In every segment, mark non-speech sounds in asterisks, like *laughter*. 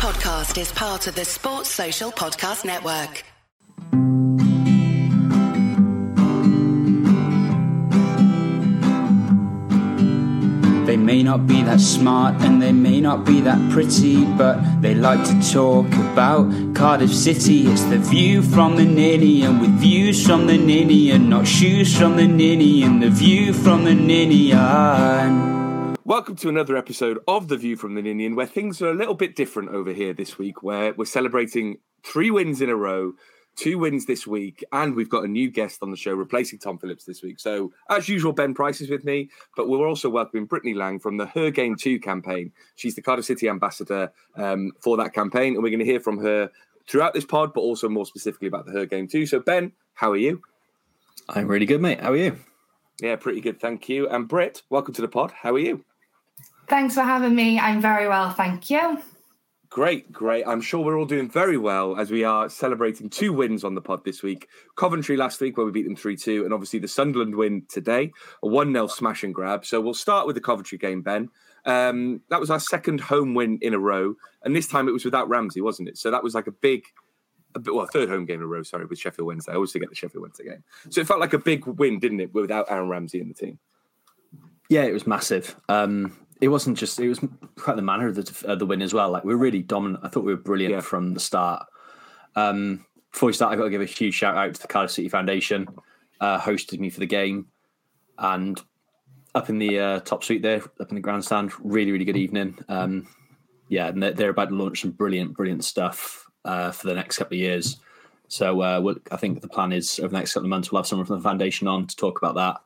podcast is part of the Sports Social Podcast Network. They may not be that smart and they may not be that pretty, but they like to talk about Cardiff City. It's the view from the ninny, and with views from the ninny, and not shoes from the ninny, and the view from the ninny. And Welcome to another episode of The View from the Ninian, where things are a little bit different over here this week, where we're celebrating three wins in a row, two wins this week, and we've got a new guest on the show replacing Tom Phillips this week. So, as usual, Ben Price is with me, but we're also welcoming Brittany Laing from the Her Game Too campaign. She's the Cardiff City ambassador um, for that campaign, and we're going to hear from her throughout this pod, but also more specifically about the Her Game Too. So, Ben, how are you? I'm really good, mate. How are you? Yeah, pretty good, thank you. And Britt, welcome to the pod. How are you? Thanks for having me. I'm very well, thank you. Great, great. I'm sure we're all doing very well as we are celebrating two wins on the pod this week. Coventry last week, where we beat them 3 2, and obviously the Sunderland win today, a 1 0 smash and grab. So we'll start with the Coventry game, Ben. Um, that was our second home win in a row, and this time it was without Ramsey, wasn't it? So that was like a big, a bit, well, third home game in a row, sorry, with Sheffield Wednesday. I always forget the Sheffield Wednesday game. So it felt like a big win, didn't it, without Aaron Ramsey in the team? Yeah, it was massive. Um, it wasn't just it was quite the manner of the, uh, the win as well. Like we are really dominant. I thought we were brilliant Yeah. from the start. Um, before we start, I got to give a huge shout out to the Cardiff City Foundation, uh, hosted me for the game, and up in the uh, top suite there, up in the grandstand, really really good evening. Um, yeah, and they're, they're about to launch some brilliant brilliant stuff uh, for the next couple of years. So uh, we'll, I think the plan is over the next couple of months we'll have someone from the foundation on to talk about that.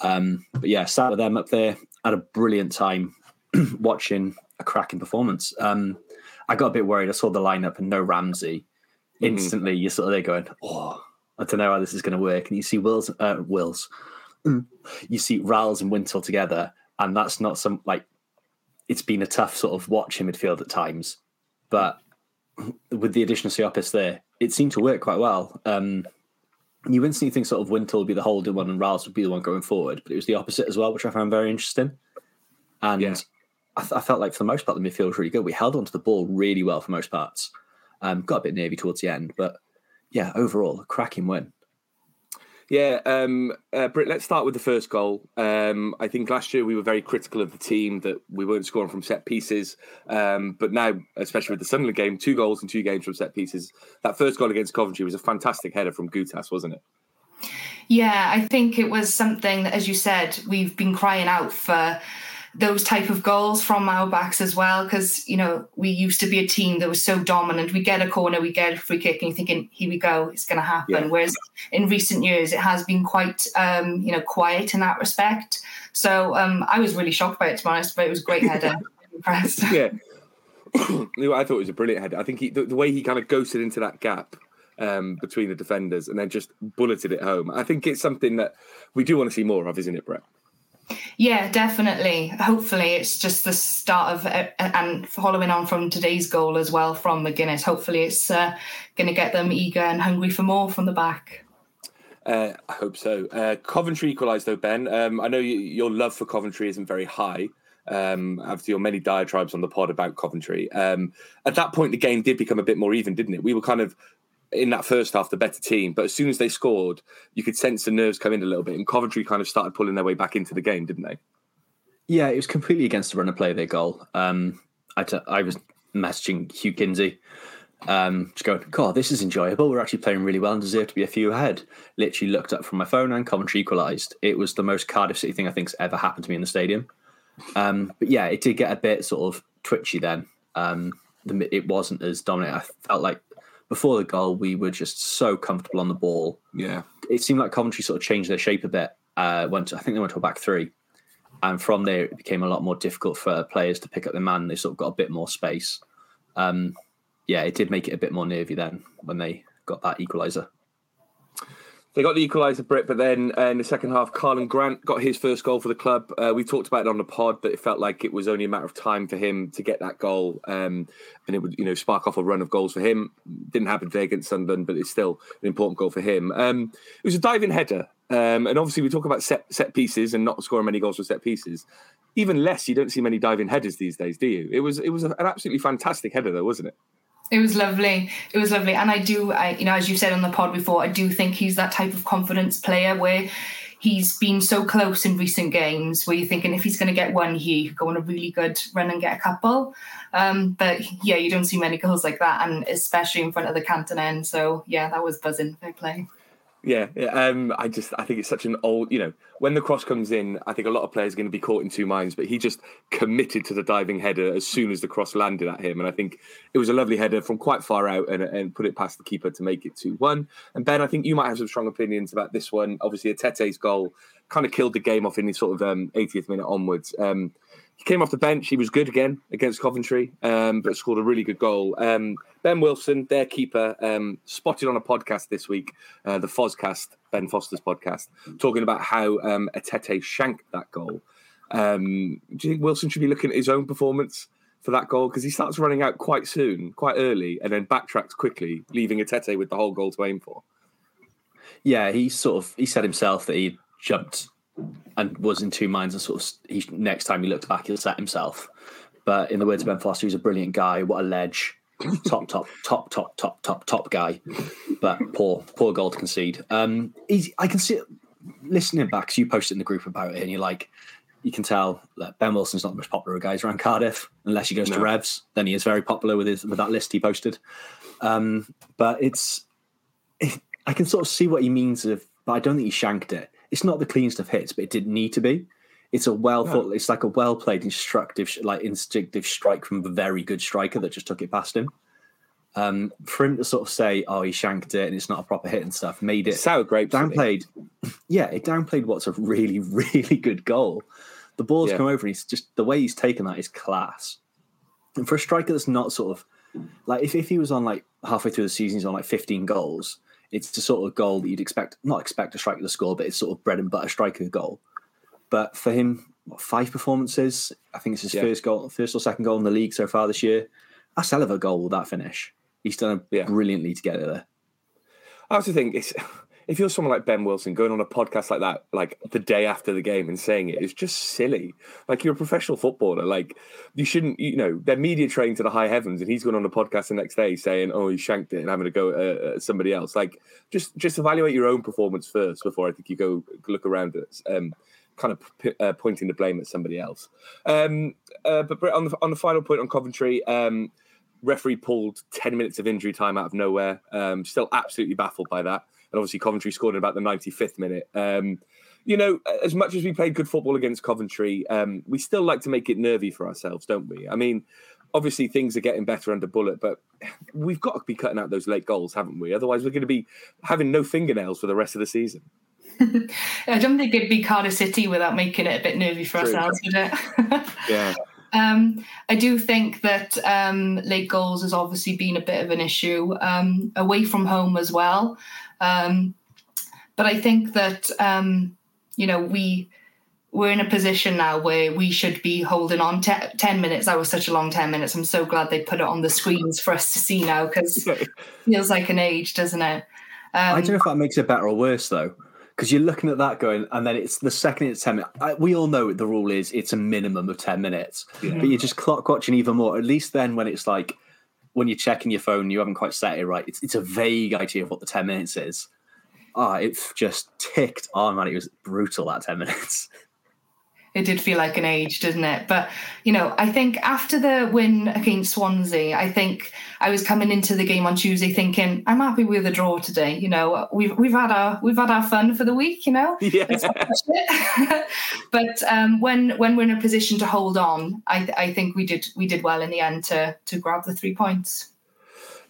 Um, but yeah, sat with them up there, had a brilliant time *clears throat* watching a cracking performance. Um, I got a bit worried. I saw the lineup and no Ramsey. Instantly, you're sort of there going, "Oh, I don't know how this is going to work." And you see Wills, uh, Wills, you see Ralls and Wintle together, and that's not some like. It's been a tough sort of watch in midfield at times, but with the addition of Siopis there, it seemed to work quite well. Um, you instantly think sort of Wintle would be the holding one and Ralls would be the one going forward, but it was the opposite as well, which I found very interesting. And Yeah. I, th- I felt like for the most part, the midfield was really good. We held onto the ball really well for most parts. Um, got a bit nervy towards the end, but yeah, overall, a cracking win. Yeah, um, uh, Britt, let's start with the first goal. Um, I think last year we were very critical of the team that we weren't scoring from set pieces. Um, but now, especially with the Sunderland game, two goals and two games from set pieces. That first goal against Coventry was a fantastic header from Goutas, wasn't it? Yeah, I think it was something that, as you said, we've been crying out for those type of goals from our backs as well. Because you know we used to be a team that was so dominant. We get a corner, we get a free kick, and you're thinking, "Here we go, it's going to happen." Yeah. Whereas in recent years, it has been quite, um, you know, quiet in that respect. So um, I was really shocked by it, to be honest. But it was a great *laughs* header. Impressed. Yeah. *coughs* I thought it was a brilliant header. I think he, the, the way he kind of ghosted into that gap um, between the defenders and then just bulleted it home. I think it's something that we do want to see more of, isn't it, Brett? Yeah, definitely. Hopefully, it's just the start of, and following on from today's goal as well from McGuinness. Hopefully, it's uh, going to get them eager and hungry for more from the back. Uh, I hope so. Uh, Coventry equalised though, Ben. Um, I know you, your love for Coventry isn't very high. Um, after your many diatribes on the pod about Coventry, um, at that point the game did become a bit more even, didn't it? We were kind of in that first half the better team, but as soon as they scored, you could sense the nerves come in a little bit, and Coventry kind of started pulling their way back into the game, didn't they? Yeah, it was completely against the run of play of their goal. Um, I, t- I was messaging Hugh Kinsey, um, just going, God, this is enjoyable. We're actually playing really well and deserve to be a few ahead. Literally looked up from my phone and Coventry equalised. It was the most Cardiff City thing I think's ever happened to me in the stadium. Um, but yeah, it did get a bit sort of twitchy then. Um, it wasn't as dominant. I felt like before the goal, we were just so comfortable on the ball Yeah, it seemed like Coventry sort of changed their shape a bit. Uh, went to, I think they went to a back three, and from there it became a lot more difficult for players to pick up the man. They sort of got a bit more space. Um, yeah, it did make it a bit more nervy then when they got that equaliser. They got the equaliser, Brit, but then uh, in the second half, Karlan Grant got his first goal for the club. Uh, we talked about it on the pod that it felt like it was only a matter of time for him to get that goal, um, and it would, you know, spark off a run of goals for him. Didn't happen today against Sunderland, but it's still an important goal for him. Um, it was a diving header, um, and obviously we talk about set set pieces and not scoring many goals with set pieces. Even less, you don't see many diving headers these days, do you? It was it was an absolutely fantastic header, though, wasn't it? It was lovely. It was lovely, and I do, I you know, as you said on the pod before, I do think he's that type of confidence player where he's been so close in recent games where you're thinking if he's going to get one he could go on a really good run and get a couple. Um, but yeah, you don't see many goals like that, and especially in front of the Canton end. So yeah, that was buzzing. Fair play. Yeah, um, I just I think it's such an old, you know, when the cross comes in, I think a lot of players are going to be caught in two minds. But he just committed to the diving header as soon as the cross landed at him, and I think it was a lovely header from quite far out and, and put it past the keeper to make it two one. And Ben, I think you might have some strong opinions about this one. Obviously, Etete's goal kind of killed the game off in the sort of um, 80th minute onwards. Um, he came off the bench. He was good again against Coventry, um, but scored a really good goal. Um, ben Wilson, their keeper, um, spotted on a podcast this week, uh, the Fozcast, Ben Foster's podcast, talking about how um, Etete shanked that goal. Um, do you think Wilson should be looking at his own performance for that goal? Because he starts running out quite soon, quite early, and then backtracks quickly, leaving Etete with the whole goal to aim for. Yeah, he sort of he said himself that he jumped and was in two minds and sort of he next time he looked back he'll set himself. But in the words of ben foster he's a brilliant guy what a ledge. Top top top top top top top guy. But poor poor goal to concede. Um he's, i can see listening back because you posted in the group about it and you're like you can tell that ben wilson's not the most popular of guys around cardiff unless he goes no. to revs then he is very popular with his with that list he posted. Um but it's it, i can sort of see what he means of but i don't think he shanked it it's not the cleanest of hits, but it didn't need to be. It's a well thought. It's like a well played, instructive, like instinctive strike from a very good striker that just took it past him. Um, for him to sort of say, "Oh, he shanked it and it's not a proper hit and stuff," made it sour grapes. Downplayed, *laughs* yeah, it downplayed what's a really, *laughs* really good goal. The ball's yeah. come over, and he's just the way he's taken that is class. And for a striker that's not sort of like if, if he was on like halfway through the season, he's on like 15 goals, it's the sort of goal that you'd expect, not expect a striker to score, but it's sort of bread and butter striker goal. But for him, what, five performances. I think it's his yeah. first goal, first or second goal in the league so far this year. That's hell of a goal with that finish. He's done yeah. brilliantly to get it there. I also think it's if you're someone like Ben Wilson going on a podcast like that, like the day after the game and saying it is just silly. Like you're a professional footballer. Like you shouldn't, you know, they're media trained to the high heavens, and he's going on a podcast the next day saying, "Oh, he shanked it," and having to go uh, at somebody else. Like just just evaluate your own performance first before I think you go look around at. Um, kind of p- uh, pointing the blame at somebody else. Um, uh, but on the on the final point on Coventry, um, referee pulled ten minutes of injury time out of nowhere. Um, still absolutely baffled by that and obviously Coventry scored in about the 95th minute. Um, you know, as much as we played good football against Coventry, um, we still like to make it nervy for ourselves, don't we? I mean, obviously things are getting better under Bulut, but we've got to be cutting out those late goals, haven't we? Otherwise, we're going to be having no fingernails for the rest of the season. *laughs* I don't think it'd be Cardiff City without making it a bit nervy for True. ourselves, would it? *laughs* yeah. Um, I do think that um, late goals has obviously been a bit of an issue um, away from home as well. Um, but I think that um, you know we we're in a position now where we should be holding on. Te- ten minutes. That was such a long ten minutes. I'm so glad they put it on the screens for us to see now because *laughs* it feels like an age, doesn't it? Um, I don't know if that makes it better or worse though because you're looking at that going, and then it's the second it's 10 minutes. We all know what the rule is it's a minimum of 10 minutes, yeah. but you're just clock watching even more. At least then, when it's like, when you're checking your phone, you haven't quite set it right. It's, it's a vague idea of what the 10 minutes is. Ah, oh, just ticked on, man. It was brutal that 10 minutes. *laughs* it did feel like an age, didn't it? But you know, I think after the win against Swansea, I think I was coming into the game on Tuesday thinking I'm happy with the draw today. You know, we've we've had our we've had our fun for the week. You know, yeah. *laughs* but um, when when we're in a position to hold on, I I think we did we did well in the end to to grab the three points.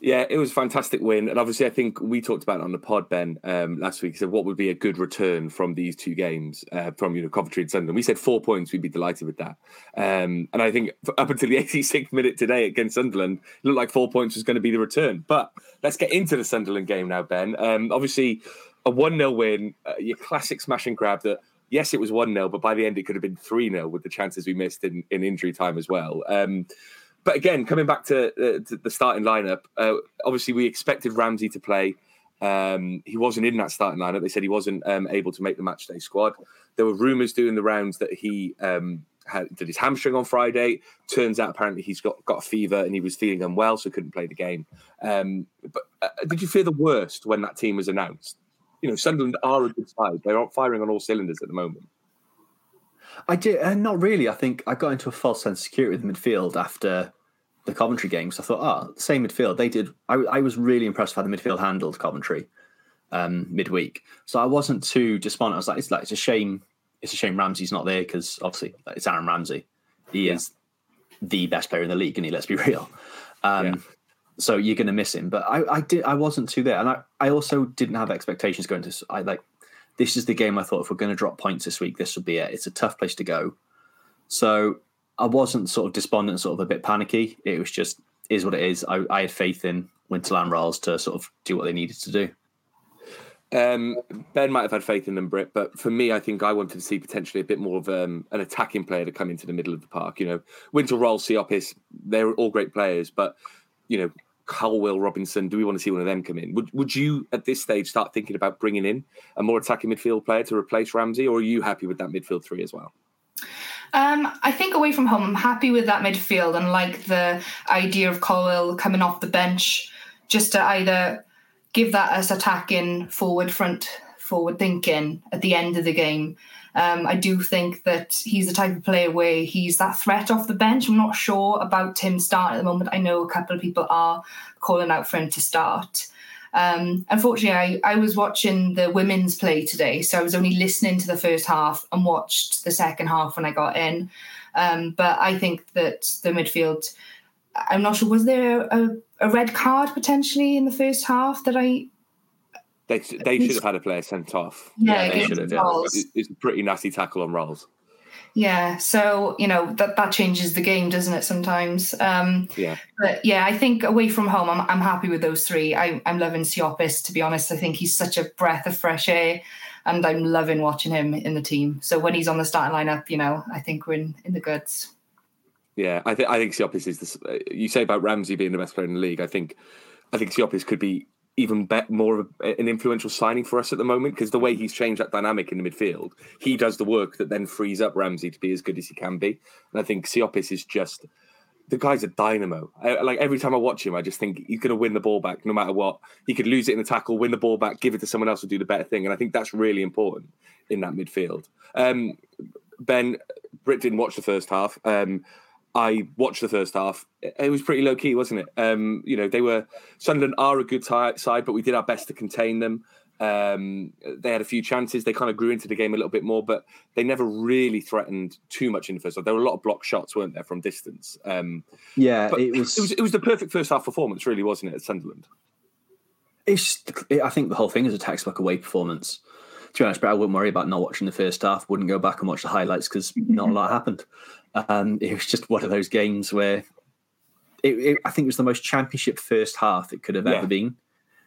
Yeah, it was a fantastic win, and obviously, I think we talked about it on the pod, Ben, um, last week. Said what would be a good return from these two games uh, from you know Coventry and Sunderland. We said four points; we'd be delighted with that. Um, and I think up until the *laughs* 86th minute today against Sunderland, it looked like four points was going to be the return. But let's get into the Sunderland game now, Ben. Um, obviously, a 1 0 win, uh, your classic smash and grab that, yes, it was 1 0, but by the end it could have been 3 0 with the chances we missed in, in injury time as well. Um, but again, coming back to, uh, to the starting lineup, uh, obviously we expected Ramsey to play. Um, he wasn't in that starting lineup. They said he wasn't um, able to make the matchday squad. There were rumours doing the rounds that he um, had, did his hamstring on Friday. Turns out apparently he's got, got a fever and he was feeling unwell, so couldn't play the game. Um, but uh, did you fear the worst when that team was announced? You know, Sunderland are a good side. They're firing on all cylinders at the moment. I did, uh, not really. I think I got into a false sense of security with the midfield after the Coventry game. So I thought, oh, same midfield. They did. I, I was really impressed with how the midfield handled Coventry um, midweek. So I wasn't too despondent. I was like, it's like it's a shame. It's a shame Ramsey's not there because obviously it's Aaron Ramsey. He yeah. is the best player in the league, and he let's be *laughs* real. Um, yeah. So you're going to miss him. But I, I did. I wasn't too there, and I, I also didn't have expectations going to. I like this is the game I thought if we're going to drop points this week, this would be it. It's a tough place to go. So I wasn't sort of despondent, sort of a bit panicky. It was just is what it is. I, I had faith in Winterland Ralls to sort of do what they needed to do. Um, ben might have had faith in them, Britt, but for me, I think I wanted to see potentially a bit more of um, an attacking player to come into the middle of the park. You know, Winter Roll, Siopis, they're all great players, but you know, Colwill, Robinson, do we want to see one of them come in? Would Would you at this stage start thinking about bringing in a more attacking midfield player to replace Ramsey, or are you happy with that midfield three as well? Um, I think away from home, I'm happy with that midfield and like the idea of Colwill coming off the bench just to either give that as attacking forward front forward thinking at the end of the game. Um, I do think that he's the type of player where he's that threat off the bench. I'm not sure about him starting at the moment. I know a couple of people are calling out for him to start. Um, unfortunately, I, I was watching the women's play today, so I was only listening to the first half and watched the second half when I got in. Um, but I think that the midfield, I'm not sure, was there a, a red card potentially in the first half that I they, they should have had a player sent off. Yeah, yeah they should have. Yeah. It's a pretty nasty tackle on Ralls. Yeah, so you know that that changes the game, doesn't it? Sometimes. Um, yeah. But yeah, I think away from home, I'm I'm happy with those three. I, I'm loving Siopis. To be honest, I think he's such a breath of fresh air, and I'm loving watching him in the team. So when he's on the starting lineup, you know, I think we're in, in the goods. Yeah, I think I think Siopis is the. You say about Ramsey being the best player in the league. I think I think Siopis could be even bet more of a, an influential signing for us at the moment because the way he's changed that dynamic in the midfield, he does the work that then frees up Ramsey to be as good as he can be. And I think Siopis is just the guy's a dynamo. I, like every time I watch him, I just think he's going to win the ball back no matter what. He could lose it in the tackle, win the ball back, give it to someone else to do the better thing. And I think that's really important in that midfield. Um, ben, Britt didn't watch the first half. Um, I watched the first half. It was pretty low key, wasn't it? Um, you know, they were Sunderland are a good side, but we did our best to contain them. Um, they had a few chances. They kind of grew into the game a little bit more, but they never really threatened too much in the first half. There were a lot of block shots, weren't there, from distance? Um, yeah, it was, it was, it was. the perfect first half performance, really, wasn't it, at Sunderland? It's. I think the whole thing is a textbook away performance. To be honest, but I wouldn't worry about not watching the first half. Wouldn't go back and watch the highlights because not a lot happened. Um, it was just one of those games where it, it, I think it was the most championship first half it could have yeah. ever been.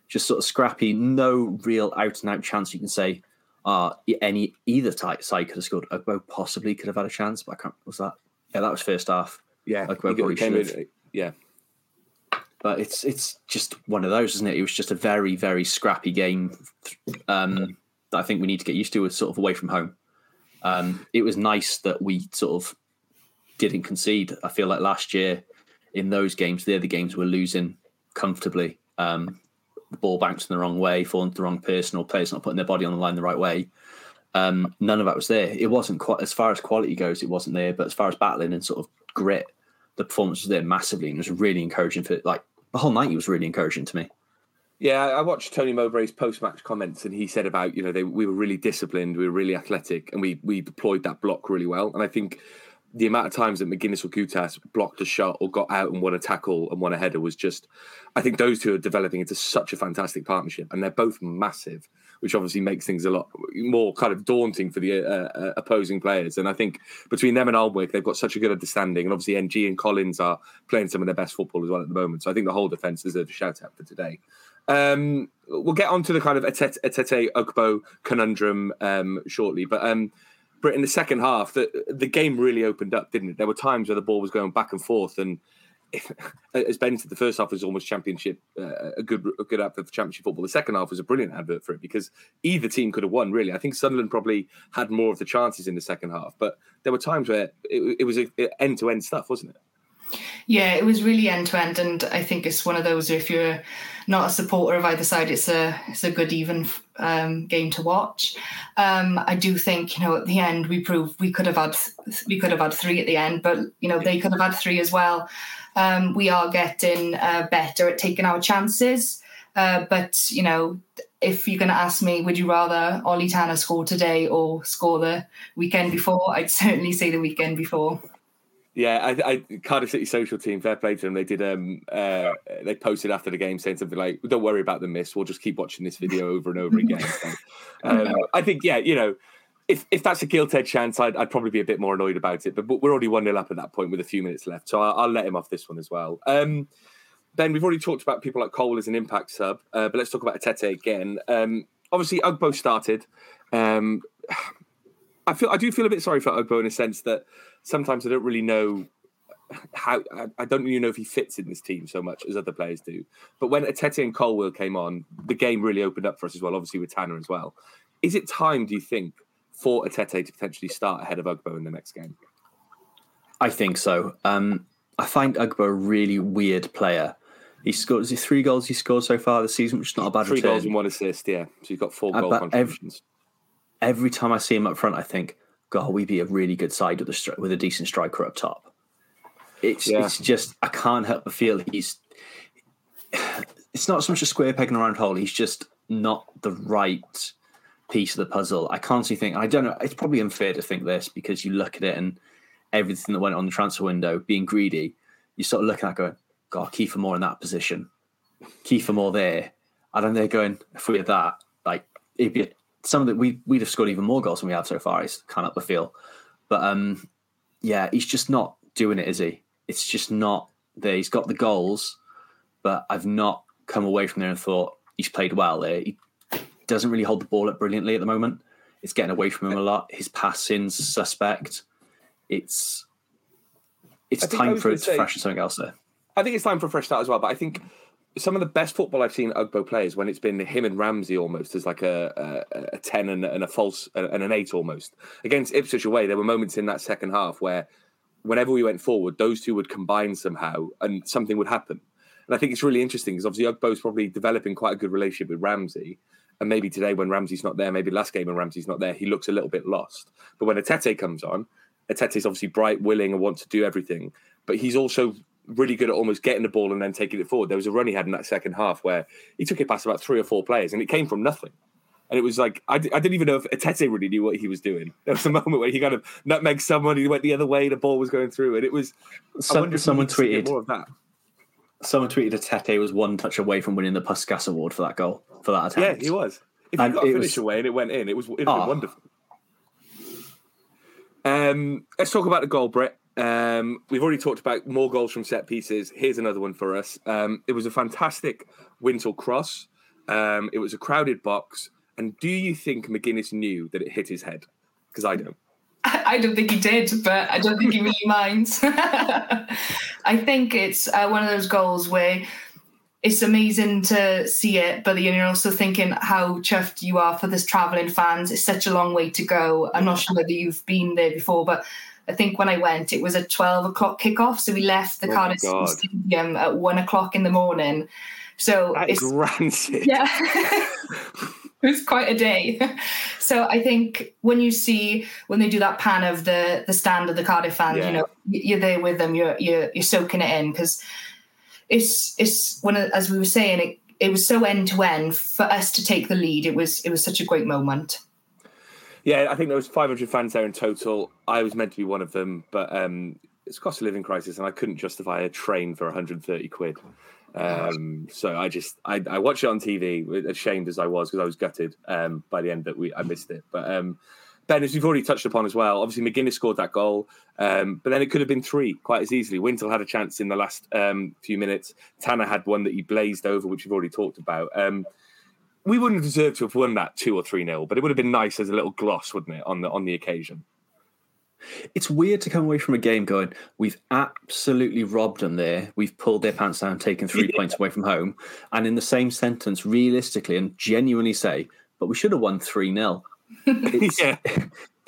Just sort of scrappy, no real out and out chance you can say uh, any either type side could have scored. Ugbo possibly could have had a chance, but I can't. Was that? Yeah, that was first half. Yeah, Ugbo came in, yeah. But it's it's just one of those, isn't it? It was just a very very scrappy game um, that I think we need to get used to. With sort of away from home. Um, it was nice that we sort of didn't concede. I feel like last year in those games, they're the games we're losing comfortably. Um, the ball bouncing the wrong way, falling to the wrong person, or players not putting their body on the line the right way. Um, none of that was there. It wasn't quite as far as quality goes. It wasn't there, but as far as battling and sort of grit, the performance was there massively, and it was really encouraging for like the whole night. It was really encouraging to me. Yeah, I watched Tony Mowbray's post-match comments, and he said about you know they, we were really disciplined, we were really athletic, and we we deployed that block really well. And I think the amount of times that McGuinness or Goutas blocked a shot or got out and won a tackle and won a header was just, I think those two are developing into such a fantastic partnership, and they're both massive, which obviously makes things a lot more kind of daunting for the uh, uh, opposing players. And I think between them and Alnwick, they've got such a good understanding, and obviously Ng and Collins are playing some of their best football as well at the moment. So I think the whole defence deserves a shout out for today. Um, we'll get on to the kind of Etete, Ugbo conundrum um, shortly, but um, Britt, in the second half, the the game really opened up, didn't it? There were times where the ball was going back and forth, and *laughs* as Ben said, the first half was almost championship, uh, a good a good advert for championship football. The second half was a brilliant advert for it because either team could have won. Really, I think Sunderland probably had more of the chances in the second half, but there were times where it, it was end to end stuff, wasn't it? Yeah, it was really end to end, and I think it's one of those. If you're not a supporter of either side, it's a it's a good even um, game to watch. Um, I do think you know at the end we proved we could have had we could have had three at the end, but you know they could have had three as well. Um, we are getting uh, better at taking our chances, uh, but you know if you're going to ask me, would you rather Ollie Tanner score today or score the weekend before? I'd certainly say the weekend before. Yeah, I, I, Cardiff City social team, fair play to them. They did. Um, uh, they posted after the game saying something like, "Don't worry about the miss. We'll just keep watching this video over and over again." *laughs* Um, I think, yeah, you know, if if that's a gilt edge chance, I'd, I'd, probably be a bit more annoyed about it. But, but we're already one 0 up at that point with a few minutes left, so I'll, I'll let him off this one as well. Um, ben, we've already talked about people like Cole as an impact sub, uh, but let's talk about Etete again. Um, obviously, Ugbo started. Um, *sighs* I feel I do feel a bit sorry for Ugbo in a sense that sometimes I don't really know how I don't really know if he fits in this team so much as other players do. But when Etete and Colwill came on, the game really opened up for us as well, obviously with Tanner as well. Is it time, do you think, for Etete to potentially start ahead of Ugbo in the next game? I think so. Um, I find Ugbo a really weird player. He scored is it three goals he scored so far this season, which is not a bad three return. goals and one assist. Yeah, so he's got four uh, goal contributions. Every, every time I see him up front, I think God, we'd be a really good side with a with a decent striker up top. It's yeah. it's just I can't help but feel he's. It's not so much a square peg in a round hole. He's just not the right piece of the puzzle. I can't see think. I don't know. It's probably unfair to think this because you look at it and everything that went on the transfer window, being greedy, you sort of looking at going, God, Kiefer Moore in that position, Kiefer Moore there. And then they're going, if we had that, like it'd be a some of the we we'd have scored even more goals than we have so far. He's kind of up the field, but um, yeah, he's just not doing it, is he? It's just not there. He's got the goals, but I've not come away from there and thought he's played well there. He doesn't really hold the ball up brilliantly at the moment. It's getting away from him a lot. His passing's suspect. It's it's time for it to freshen something else there. I think it's time for a fresh start as well. But I think some of the best football I've seen Ugbo play is when it's been him and Ramsey almost as like a, a, a ten and, and, a false and an eight almost against Ipswich away. There were moments in that second half where, whenever we went forward, those two would combine somehow and something would happen. And I think it's really interesting because obviously Ugbo's probably developing quite a good relationship with Ramsey. And maybe today when Ramsey's not there, maybe last game when Ramsey's not there, he looks a little bit lost. But when Etete comes on, Etete's obviously bright, willing, and wants to do everything. But he's also really good at almost getting the ball and then taking it forward. There was a run he had in that second half where he took it past about three or four players and it came from nothing. And it was like, I, I didn't even know if Etete really knew what he was doing. *laughs* There was a moment where he kind of nutmegged someone, he went the other way, the ball was going through. And it was, Some, someone tweeted more of that. Someone tweeted Etete was one touch away from winning the Puskas award for that goal, for that attack. Yeah, he was. If he got a finish was, away and it went in, it was, it oh. wonderful. Um, let's talk about the goal, Brett. Um, we've already talked about more goals from set pieces. Here's another one for us. Um, it was a fantastic Wintle cross. Um, it was a crowded box. And do you think McGuinness knew that it hit his head? Because I don't. I don't think he did, but I don't think he really minds. *laughs* I think it's uh, one of those goals where it's amazing to see it, but you're also thinking how chuffed you are for this travelling fans. It's such a long way to go. I'm not sure whether you've been there before, but I think when I went, it was a 12 o'clock kickoff. So we left the oh Cardiff Stadium at one o'clock in the morning. So that it's rancid. Yeah. *laughs* it was quite a day. So I think when you see when they do that pan of the the stand of the Cardiff fans, yeah. you know, you're there with them, you're you're, you're soaking it in because it's it's when as we were saying, it it was so end to end for us to take the lead. It was it was such a great moment. Yeah, I think there was 500 fans there in total. I was meant to be one of them, but um, it's cost of living crisis, and I couldn't justify a train for 130 quid. Um, so I just I, I, watched it on TV, ashamed as I was because I was gutted um, by the end that we I missed it. But um, Ben, as we've already touched upon as well, obviously McGuinness scored that goal, um, but then it could have been three quite as easily. Wintle had a chance in the last um, few minutes. Tanner had one that he blazed over, which we've already talked about. Um, we wouldn't deserve to have won that two or three nil, but it would have been nice as a little gloss, wouldn't it, on the on the occasion? It's weird to come away from a game going, we've absolutely robbed them there. We've pulled their pants down, taken three yeah. points away from home. And in the same sentence, realistically and genuinely say, but we should have won 3 0. *laughs* It's, yeah. *laughs*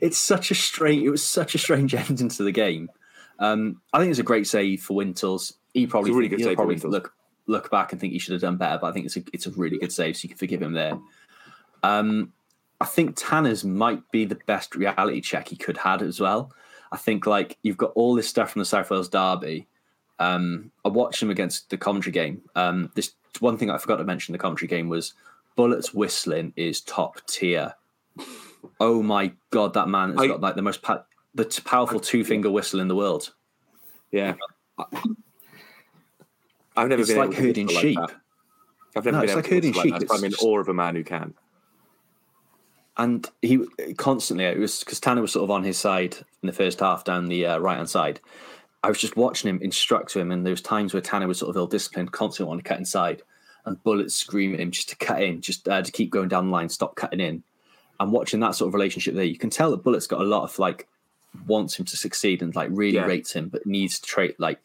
it's such a strange. It was such a strange *laughs* ending to the game. Um, I think it's a great save for Wintles. He probably really good save probably look look back and think he should have done better, but I think it's a it's a really good save, so you can forgive him there. Um, I think Tanner's might be the best reality check he could had as well. I think like you've got all this stuff from the South Wales derby. Um, I watched him against the Coventry game. Um, this one thing I forgot to mention the Coventry game was Bulut's whistling is top tier. Oh my god, that man has I, got like the most pa- the powerful two finger whistle in the world. Yeah, I've never it's been like herding sheep. Like I've never no, been it's like herding sheep. Like I'm in awe of a man who can. And he constantly it was because Tanner was sort of on his side in the first half down the uh, right hand side. I was just watching him instruct him, and there was times where Tanner was sort of ill disciplined, constantly wanting to cut inside and Bulut's screaming at him just to cut in, just uh, to keep going down the line, stop cutting in. And watching that sort of relationship there, you can tell that Bulut's got a lot of like wants him to succeed and like really yeah. rates him, but needs to trade like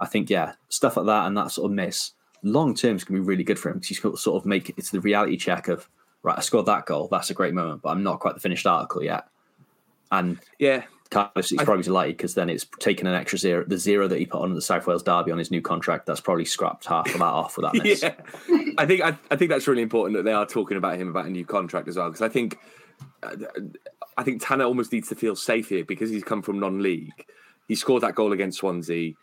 I think yeah, stuff like that and that sort of miss long term is going to be really good for him because he's got to sort of make it's the reality check of right, I scored that goal, that's a great moment, but I'm not quite the finished article yet. And yeah, Carlos, he's probably delighted because then it's taken an extra zero. The zero that he put on the South Wales derby on his new contract, that's probably scrapped half of that off with that *laughs* miss. yeah, I think I, I, think that's really important that they are talking about him about a new contract as well because I think I think Tanner almost needs to feel safe here because he's come from non-league. He scored that goal against Swansea.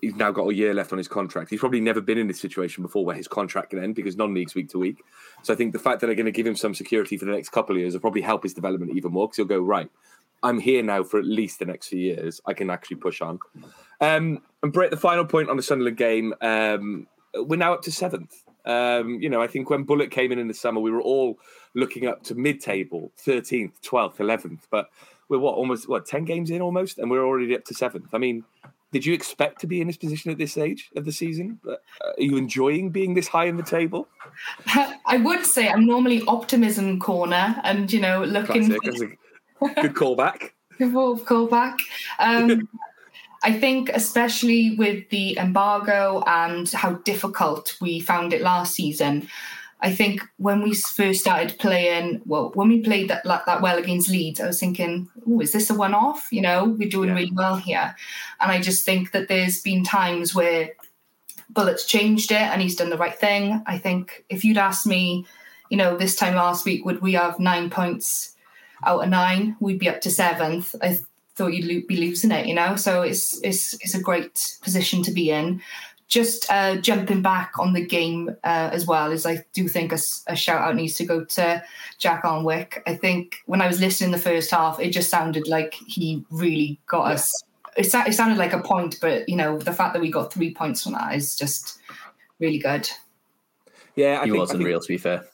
He's now got a year left on his contract. He's probably never been in this situation before where his contract can end because non-league's week to week. So I think the fact that they're going to give him some security for the next couple of years will probably help his development even more because he'll go right I'm here now for at least the next few years. I can actually push on. Um, and Brett, the final point on the Sunderland game, um, we're now up to seventh. Um, you know, I think when Bulut came in in the summer, we were all looking up to mid-table, 13th, 12th, 11th. But we're what almost what 10 games in almost, and we're already up to seventh. I mean, did you expect to be in this position at this stage of the season? Uh, are you enjoying being this high in the table? *laughs* I would say I'm normally optimism corner, and you know, looking. Classic, Good callback. *laughs* Good callback. Um, *laughs* I think, especially with the embargo and how difficult we found it last season, I think when we first started playing, well, when we played that that well against Leeds, I was thinking, "Oh, is this a one-off?" You know, we're doing yeah. really well here, and I just think that there's been times where Bulut's changed it and he's done the right thing. I think if you'd asked me, you know, this time last week, would we have nine points out of nine, we'd be up to seventh. I thought you'd be losing it, you know. So it's it's it's a great position to be in. Just uh, jumping back on the game uh, as well is I do think a, a, shout out needs to go to Jak Alnwick. I think when I was listening the first half, it just sounded like he really got yeah. us. It, it sounded like a point, but you know the fact that we got three points from that is just really good. Yeah, I he think, was unreal. To be fair,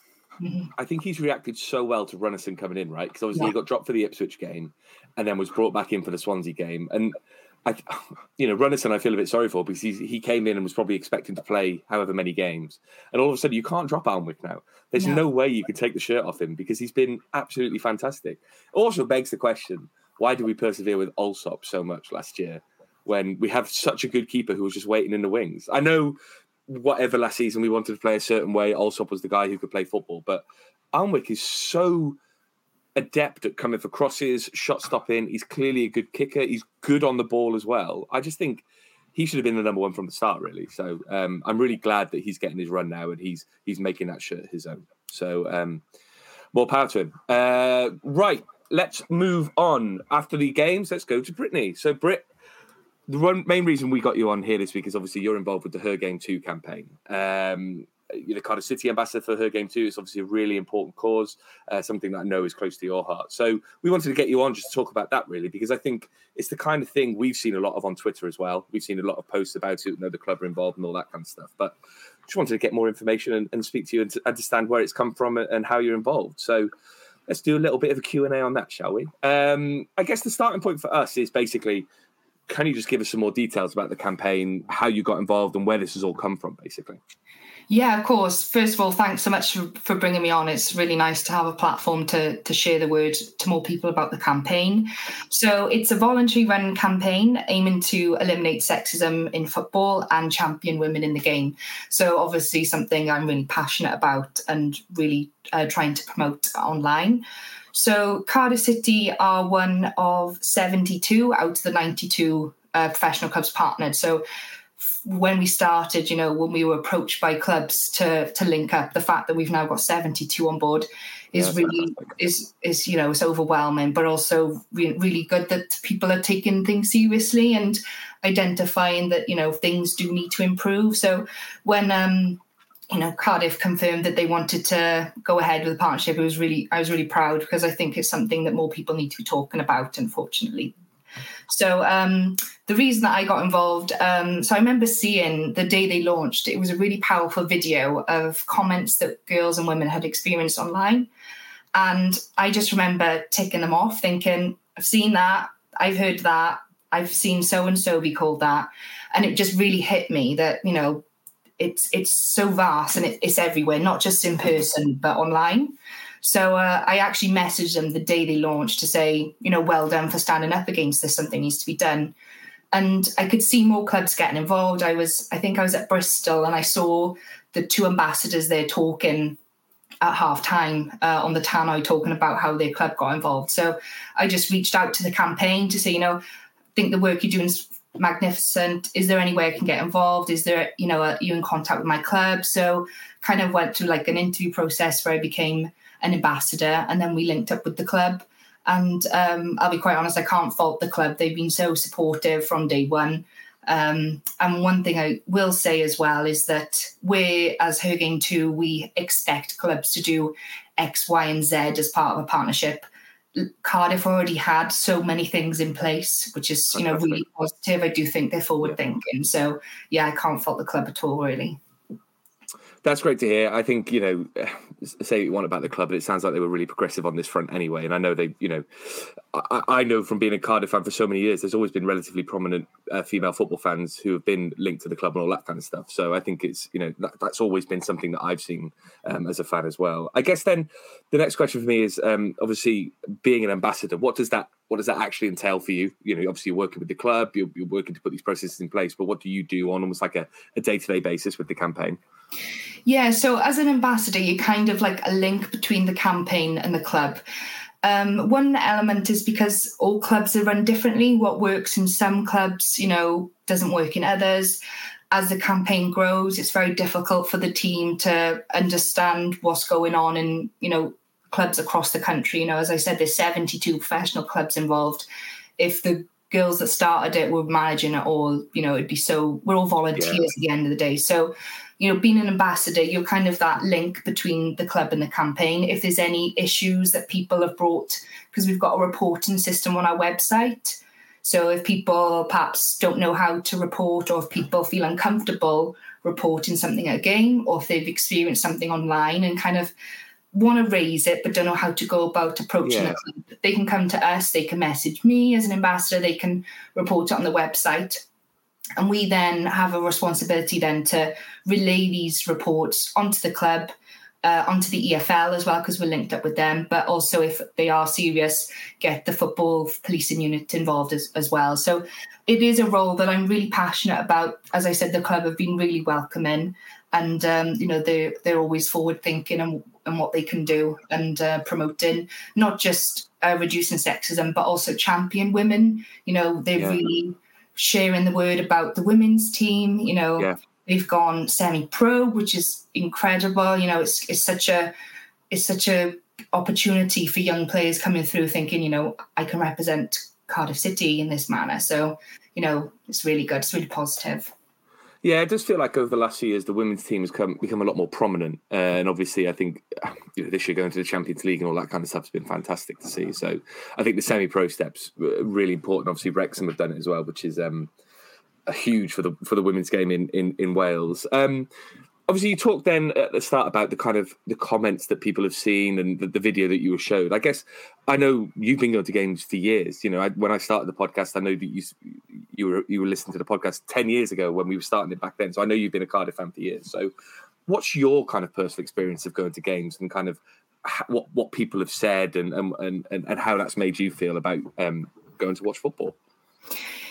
I think he's reacted so well to Runarsson coming in, right? Because obviously yeah. he got dropped for the Ipswich game and then was brought back in for the Swansea game. And I, *laughs* you know, Runarsson, I feel a bit sorry for because he came in and was probably expecting to play however many games, and all of a sudden you can't drop Alnwick now. There's no. no way you could take the shirt off him because he's been absolutely fantastic. Also begs the question: Why did we persevere with Allsop so much last year? When we have such a good keeper who was just waiting in the wings. I know whatever last season we wanted to play a certain way, Allsop was the guy who could play football. But Alnwick is so adept at coming for crosses, shot stopping. He's clearly a good kicker. He's good on the ball as well. I just think he should have been the number one from the start, really. So um, I'm really glad that he's getting his run now and he's he's making that shirt his own. So um, more power to him. Uh, right, let's move on. After the games, let's go to Brittany. So Brit, the one main reason we got you on here this week is obviously you're involved with the Her Game Too campaign. Um, the Cardiff City ambassador for Her Game Too. It's obviously a really important cause, uh, something that I know is close to your heart. So we wanted to get you on just to talk about that, really, because I think it's the kind of thing we've seen a lot of on Twitter as well. We've seen a lot of posts about it, know, the club are involved and all that kind of stuff. But just wanted to get more information and, and speak to you and to understand where it's come from and how you're involved. So let's do a little bit of a Q&A on that, shall we? Um, I guess the starting point for us is basically, can you just give us some more details about the campaign, how you got involved and where this has all come from, basically? Yeah, of course. First of all, thanks so much for, bringing me on. It's really nice to have a platform to, to share the word to more people about the campaign. So, it's a voluntary run campaign aiming to eliminate sexism in football and champion women in the game. So, obviously, something I'm really passionate about and really uh, trying to promote online. So, Cardiff City are one of 72 out of the 92 uh, professional clubs partnered. So, when we started, you know, when we were approached by clubs to to link up, the fact that we've now got 72 on board is yeah, really fantastic. is is you know it's overwhelming, but also re- really good that people are taking things seriously and identifying that you know things do need to improve. So when um you know Cardiff confirmed that they wanted to go ahead with the partnership, it was really I was really proud because I think it's something that more people need to be talking about. Unfortunately, so um, the reason that I got involved, um, so I remember seeing the day they launched, it was a really powerful video of comments that girls and women had experienced online. And I just remember ticking them off, thinking, I've seen that, I've heard that, I've seen so and so be called that. And it just really hit me that, you know, it's it's so vast and it, it's everywhere, not just in person, but online. So uh, I actually messaged them the day they launched to say, you know, well done for standing up against this. Something needs to be done. And I could see more clubs getting involved. I was, I think I was at Bristol and I saw the two ambassadors there talking at half time uh, on the tannoy talking about how their club got involved. So I just reached out to the campaign to say, you know, I think the work you're doing is magnificent. Is there any way I can get involved? Is there, you know, are you in contact with my club? So kind of went through like an interview process where I became an ambassador, and then we linked up with the club. And um, I'll be quite honest, I can't fault the club. They've been so supportive from day one. Um, and one thing I will say as well is that we, as Her Game Too, we expect clubs to do X, Y, and Z as part of a partnership. Cardiff already had so many things in place, which is you know really positive. I do think they're forward thinking. So yeah, I can't fault the club at all, really. That's great to hear. I think you know, *sighs* say what you want about the club, but it sounds like they were really progressive on this front anyway. And I know they, you know, I, I know from being a Cardiff fan for so many years, there's always been relatively prominent uh, female football fans who have been linked to the club and all that kind of stuff. So I think it's you know that, that's always been something that I've seen um, as a fan as well. I guess then the next question for me is um, obviously being an ambassador. What does that what does that actually entail for you? You know, obviously you're working with the club, you're, you're working to put these processes in place, but what do you do on almost like a day to day basis with the campaign? Yeah, so as an ambassador, you're kind of like a link between the campaign and the club. Um, one element is because all clubs are run differently. What works in some clubs, you know, doesn't work in others. As the campaign grows, it's very difficult for the team to understand what's going on and, you know, clubs across the country. You know, as I said, there's 72 professional clubs involved. If the girls that started it were managing it all, you know, it'd be so we're all volunteers yeah. at the end of the day. So you know, being an ambassador, you're kind of that link between the club and the campaign. If there's any issues that people have brought, because we've got a reporting system on our website. So if people perhaps don't know how to report, or if people feel uncomfortable reporting something at a game, or if they've experienced something online and kind of want to raise it but don't know how to go about approaching yeah. it, they can come to us, they can message me as an ambassador, they can report it on the website and we then have a responsibility then to relay these reports onto the club, uh, onto the EFL as well, because we're linked up with them. But also, if they are serious, get the football policing unit involved as, as well. So it is a role that I'm really passionate about. As I said, the club have been really welcoming, and um, you know they they're always forward thinking and and what they can do and uh, promoting not just uh, reducing sexism but also champion women. You know they're yeah. really sharing the word about the women's team. You know, yeah. they've gone semi-pro, which is incredible. You know, it's it's such a it's such a opportunity for young players coming through thinking, you know, I can represent Cardiff City in this manner. So, you know, it's really good. It's really positive. Yeah, it does feel like over the last few years the women's team has come, become a lot more prominent, uh, and obviously I think you know, this year going to the Champions League and all that kind of stuff has been fantastic to see. So I think the semi-pro steps really important. Obviously Wrexham have done it as well, which is um, huge for the for the women's game in in, in Wales. Um, obviously you talked then at the start about the kind of the comments that people have seen and the, the video that you were showed. I guess I know you've been going to games for years. You know, I, when I started the podcast, I know that you you were you were listening to the podcast ten years ago when we were starting it back then. So I know you've been a Cardiff fan for years. So, what's your kind of personal experience of going to games and kind of what what people have said and and and, and how that's made you feel about um, going to watch football?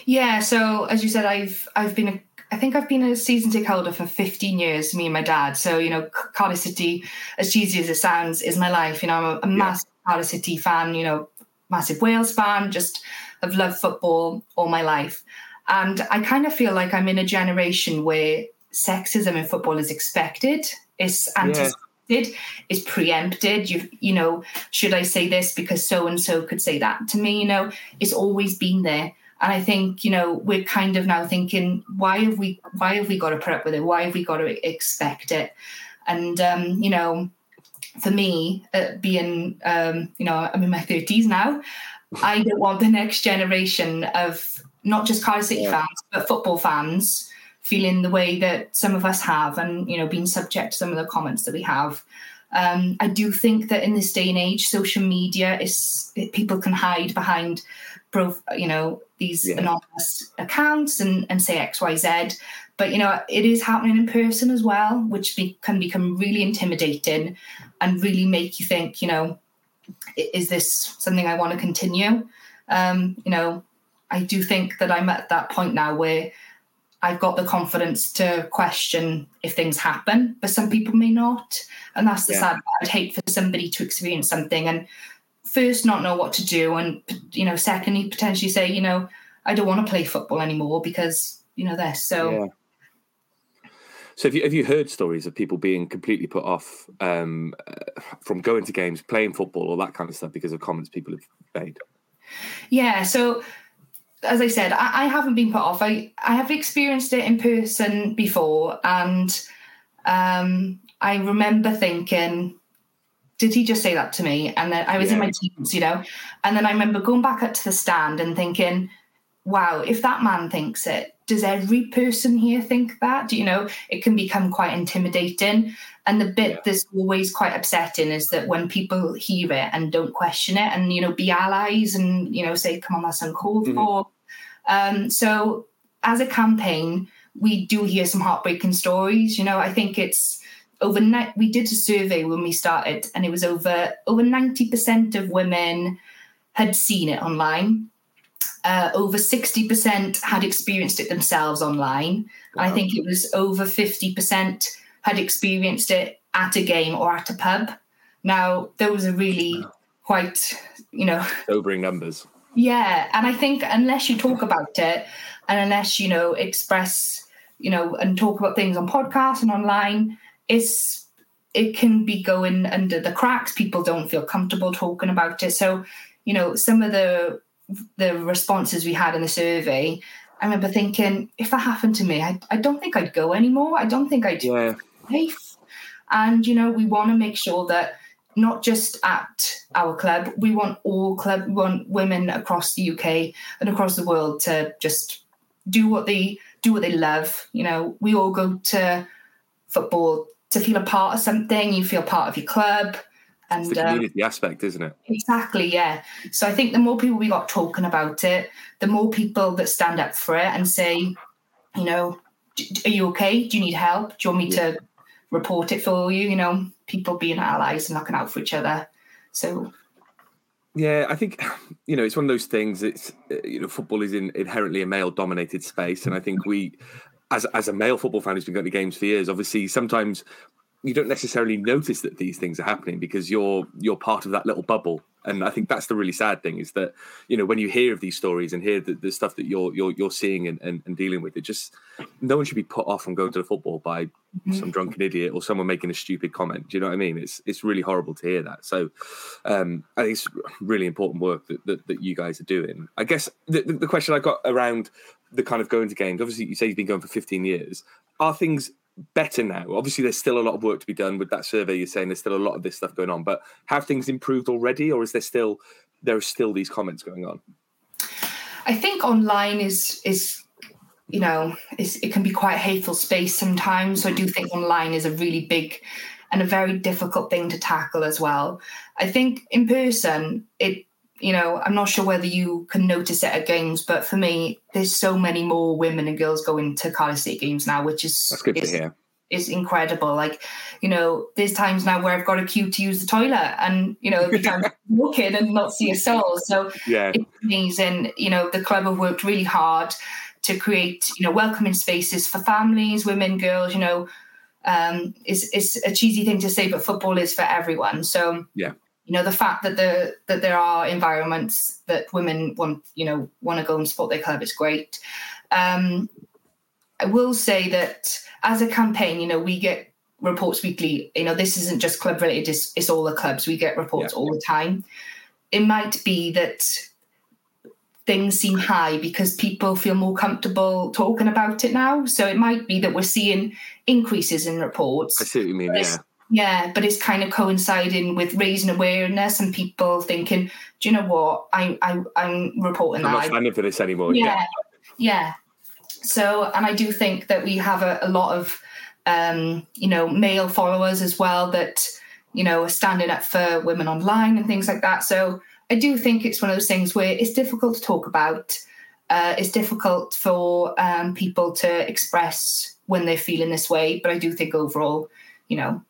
Yeah, so as you said, I've I've been a I think I've been a season ticket holder for 15 years, me and my dad. So, you know, Cardiff City, as cheesy as it sounds, is my life. You know, I'm a, a yeah. massive Cardiff City fan, you know, massive Wales fan, just have loved football all my life. And I kind of feel like I'm in a generation where sexism in football is expected, is anticipated, yeah. is preempted. You you know, should I say this because so and so could say that to me? You know, it's always been there. And I think you know we're kind of now thinking, why have we why have we got to put up with it? Why have we got to expect it? And um, you know, for me, uh, being um, you know I'm in my thirties now, I don't want the next generation of not just Cardiff City yeah. fans but football fans feeling the way that some of us have, and you know being subject to some of the comments that we have. Um, I do think that in this day and age, social media is people can hide behind, you know, these yeah. anonymous accounts and, and say XYZ. But, you know, it is happening in person as well, which be, can become really intimidating and really make you think, you know, is this something I want to continue? Um, you know, I do think that I'm at that point now where I've got the confidence to question if things happen, but some people may not. And that's the yeah. sad part. I'd hate for somebody to experience something and first not know what to do and you know secondly potentially say you know i don't want to play football anymore because you know this so yeah. So have you have you heard stories of people being completely put off um, from going to games, playing football, all that kind of stuff because of comments people have made? Yeah. So as I said, I, I haven't been put off. I I have experienced it in person before, and um, I remember thinking, did he just say that to me? And then I was yeah. in my teens, you know, and then I remember going back up to the stand and thinking, wow, if that man thinks it, does every person here think that? You know, it can become quite intimidating. And the bit yeah. that's always quite upsetting is that when people hear it and don't question it and, you know, be allies and, you know, say, come on, that's uncalled mm-hmm. for. Um, so as a campaign, we do hear some heartbreaking stories. You know, I think it's, over we did a survey when we started and it was over over 90% of women had seen it online. Uh, over 60% had experienced it themselves online. Wow. i think it was over 50% had experienced it at a game or at a pub. Now those are really quite you know sobering numbers. Yeah and i think unless you talk about it and unless you know express you know and talk about things on podcasts and online it's it can be going under the cracks. People don't feel comfortable talking about it. So, you know, some of the the responses we had in the survey, I remember thinking, if that happened to me, I, I don't think I'd go anymore. I don't think I'd yeah. safe. And you know, we want to make sure that not just at our club, we want all club, we want women across the UK and across the world to just do what they do what they love. You know, we all go to football to feel a part of something. You feel part of your club. And it's the um, community um, aspect, isn't it? Exactly, yeah. So I think the more people we got talking about it, the more people that stand up for it and say, you know, are you okay? Do you need help? Do you want me yeah. to report it for you? You know, people being allies and looking out for each other. So yeah, I think you know it's one of those things. It's you know football is in, inherently a male-dominated space, and I think we, as as a male football fan who's been going to games for years, obviously sometimes you don't necessarily notice that these things are happening because you're you're part of that little bubble. And i think that's the really sad thing is that you know when you hear of these stories and hear the, the stuff that you're you're, you're seeing and, and, and, dealing with it just no one should be put off from going to the football by mm-hmm. some drunken idiot or someone making a stupid comment. Do you know what i mean? It's it's really horrible to hear that. So um, i think it's really important work that, that, that you guys are doing. I guess the, the question i got around the kind of going to games obviously you say you've been going for 15 years are things better now? Obviously, there's still a lot of work to be done with that survey. You're saying there's still a lot of this stuff going on, but have things improved already, or is there still there are still these comments going on? I think online is is you know, it can be quite a hateful space sometimes. So I do think online is a really big and a very difficult thing to tackle as well. I think in person, it, you know, I'm not sure whether you can notice it at games, but for me, there's so many more women and girls going to Cardiff City games now, which is that's good is, to hear. Is incredible. Like, you know, there's times now where I've got a queue to use the toilet, and you know, *laughs* every time walk in and not see a soul. So yeah, it's amazing. You know, the club have worked really hard to create, you know, welcoming spaces for families, women, girls. You know, um, is is a cheesy thing to say, but football is for everyone. So yeah, you know, the fact that the that there are environments that women want, you know, want to go and support their club is great. Um, I will say that as a campaign, you know, we get reports weekly. You know, this isn't just club related; it's, it's all the clubs. We get reports yeah. all the time. It might be that things seem high because people feel more comfortable talking about it now. So it might be that we're seeing increases in reports. I see what you mean, yeah. Yeah, but it's kind of coinciding with raising awareness and people thinking, do you know what? I, I I'm reporting I'm that. not standing for this anymore. Yeah, yeah. yeah. So, and I do think that we have a, a lot of, um, you know, male followers as well that, you know, are standing up for women online and things like that. So I do think it's one of those things where it's difficult to talk about. Uh, it's difficult for um, people to express when they're feeling this way. But I do think overall, you know,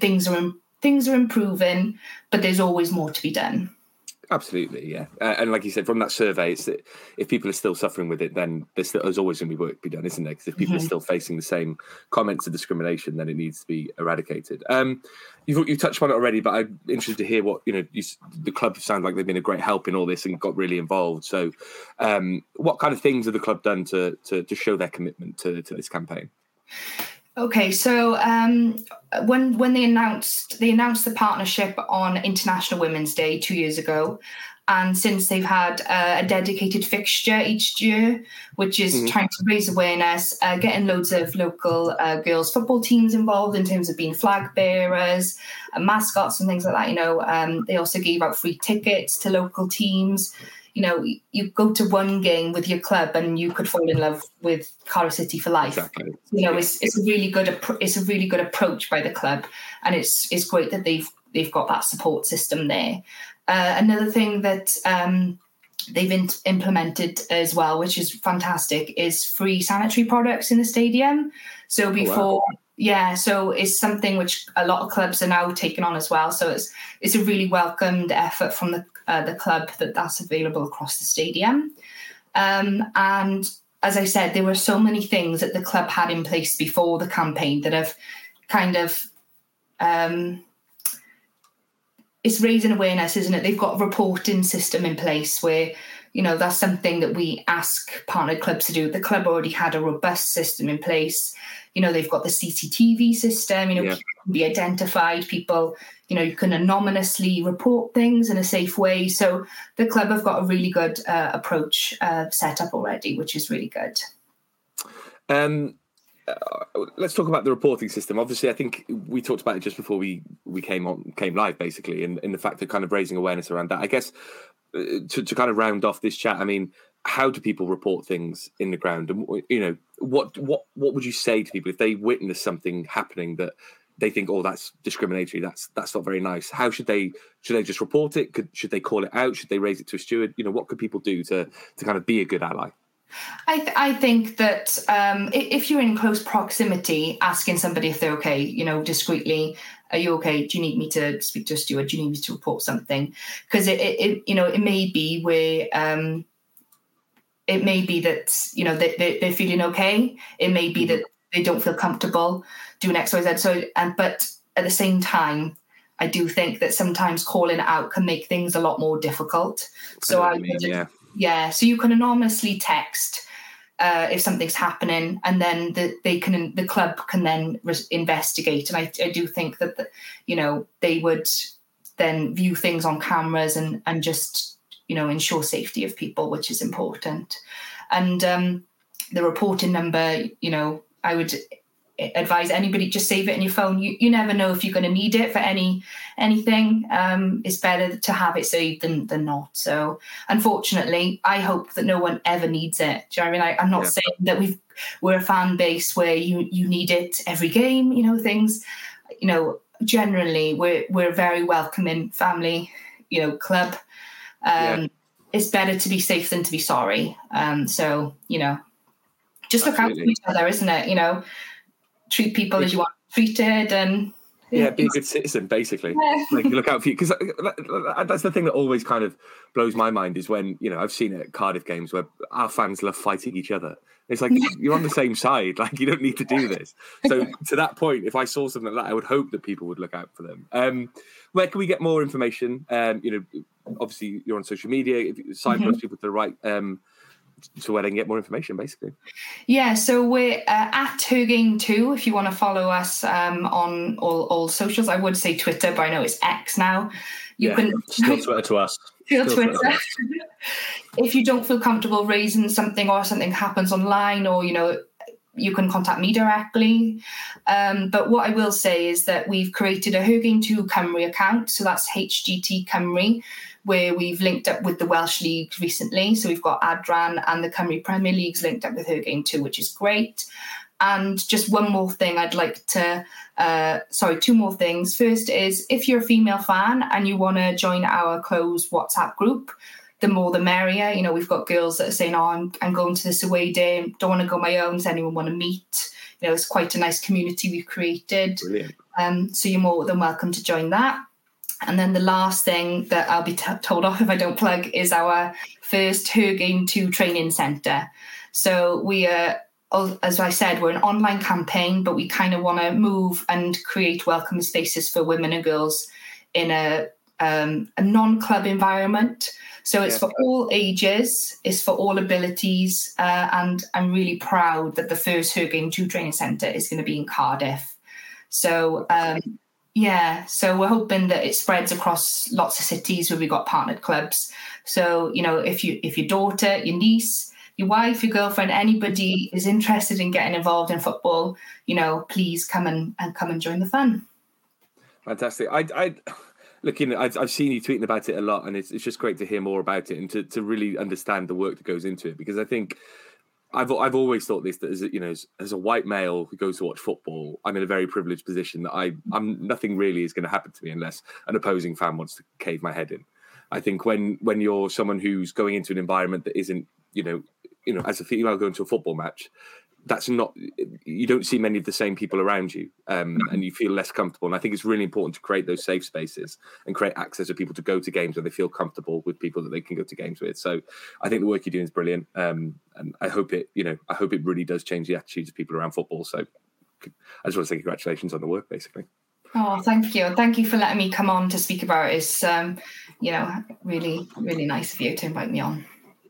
things are things are improving, but there's always more to be done. Absolutely, yeah. Uh, and like you said, from that survey, it's that if people are still suffering with it, then there's, still, there's always going to be work to be done, isn't there? Because if people mm-hmm. are still facing the same comments of discrimination, then it needs to be eradicated. Um, you've, you've touched on it already, but I'm interested to hear what you know. You, the club sound like they've been a great help in all this and got really involved. So, um, what kind of things have the club done to to, to show their commitment to, to this campaign? Okay, so um, when when they announced they announced the partnership on International Women's Day two years ago, and since they've had uh, a dedicated fixture each year, which is mm-hmm. trying to raise awareness, uh, getting loads of local uh, girls football teams involved in terms of being flag bearers, mascots, and things like that. You know, um, they also gave out free tickets to local teams you know, you go to one game with your club and you could fall in love with Cardiff City for life. Exactly. You know, it's, it's a really good it's a really good approach by the club, and it's it's great that they've they've got that support system there. Uh, another thing that um, they've in- implemented as well, which is fantastic, is free sanitary products in the stadium. So before. Oh, wow. Yeah, so it's something which a lot of clubs are now taking on as well. So it's it's a really welcomed effort from the uh, the club that that's available across the stadium. Um, and as I said, there were so many things that the club had in place before the campaign that have kind of um, it's raising awareness, isn't it? They've got a reporting system in place where you know that's something that we ask partner clubs to do. The club already had a robust system in place. You know, they've got the CCTV system. You know, yeah. can be identified. People you know you can anonymously report things in a safe way so the club have got a really good uh, approach uh, set up already which is really good um uh, let's talk about the reporting system. Obviously, I think we talked about it just before we we came on came live, basically, and in, in the fact of kind of raising awareness around that. I guess Uh, to, to kind of round off this chat, I mean, how do people report things in the ground, and you know, what what what would you say to people if they witness something happening that they think, oh, that's discriminatory. That's that's not very nice. How should they should they just report it? Could, should they call it out? Should they raise it to a steward? You know, what could people do to to kind of be a good ally? I, th- I think that um, if you're in close proximity, asking somebody if they're okay, you know, discreetly, are you okay? Do you need me to speak to a steward? Do you need me to report something? Because it, it, it, you know, it may be where um, it may be that you know they, they, they're feeling okay. It may be mm-hmm. that they don't feel comfortable doing X, Y, Z. So, and but at the same time, I do think that sometimes calling out can make things a lot more difficult. So I, I mean, yeah. Yeah. So you can anonymously text uh, if something's happening, and then the, they can the club can then re- investigate. And I, I do think that the, you know they would then view things on cameras and and just you know ensure safety of people, which is important. And um, the reporting number, you know, I would advise anybody just save it in your phone. You you never know if you're going to need it for any anything. Um, it's better to have it saved than than not. So unfortunately, I hope that no one ever needs it. Do you know what I mean? I, I'm not Yeah. saying that we've we're a fan base where you you need it every game. You know things. You know generally we're we're a very welcoming family. You know club. Um, Yeah. It's better to be safe than to be sorry. Um, so you know, just look out for each other, isn't it? You know, treat people as you want treated, and Yeah, be a good citizen, basically. Yeah. Like look out for you because that's the thing that always kind of blows my mind is when you know I've seen it at Cardiff games where our fans love fighting each other. It's like you're on the same side. *laughs* Like you don't need to do this. So *laughs* to that point, if I saw something like that, I would hope that people would look out for them. Um, where can we get more information? Um, you know, obviously you're on social media. If you signpost people to the right um, to where they can get more information, basically. Yeah, so we're uh, at HerGameToo if you want to follow us um, on all, all socials. I would say Twitter, but I know it's X now. You Yeah, can Still Twitter to us. *laughs* feel still Twitter. Twitter. *laughs* if you don't feel comfortable raising something or something happens online or, you know, you can contact me directly. Um, but what I will say is that we've created a Her Game Too Cymru account. So that's HGT Cymru, where we've linked up with the Welsh League recently. So we've got Adran and the Cymru Premier Leagues linked up with her game too, which is great. And just one more thing I'd like to, uh, sorry, two more things. First is if you're a female fan and you want to join our closed WhatsApp group, the more the merrier. You know, we've got girls that are saying, "Oh, I'm, I'm going to this away day. Don't want to go my own. Does anyone want to meet?" You know, it's quite a nice community we've created. Um, so you're more than welcome to join that. And then the last thing that I'll be t- told off if I don't plug is our first Her Game Too training centre. So we are, as I said, we're an online campaign, but we kind of want to move and create welcome spaces for women and girls in a, um, a non club environment. So it's Yeah. for all ages, it's for all abilities, uh, and I'm really proud that the first Her Game Too training centre is going to be in Cardiff. So um, yeah, so we're hoping that it spreads across lots of cities where we've got partnered clubs. So you know, if you if your daughter, your niece, your wife, your girlfriend, anybody is interested in getting involved in football, you know, please come and, and come and join the fun. Fantastic. I, I look, you I've, I've seen you tweeting about it a lot, and it's, it's just great to hear more about it and to, to really understand the work that goes into it. Because I think I've I've always thought this that as a, you know, as, as a white male who goes to watch football, I'm in a very privileged position that I I'm nothing really is going to happen to me unless an opposing fan wants to cave my head in. I think when when you're someone who's going into an environment that isn't, you know, you know, as a female going to a football match, that's not you don't see many of the same people around you um, and you feel less comfortable and i think it's really important to create those safe spaces and create access for people to go to games where they feel comfortable with people that they can go to games with so i think the work you're doing is brilliant um, and i hope it you know i hope it really does change the attitudes of people around football so i just want to say congratulations on the work basically Oh, thank you. Thank you for letting me come on to speak about it. It's um, you know, really, really nice of you to invite me on.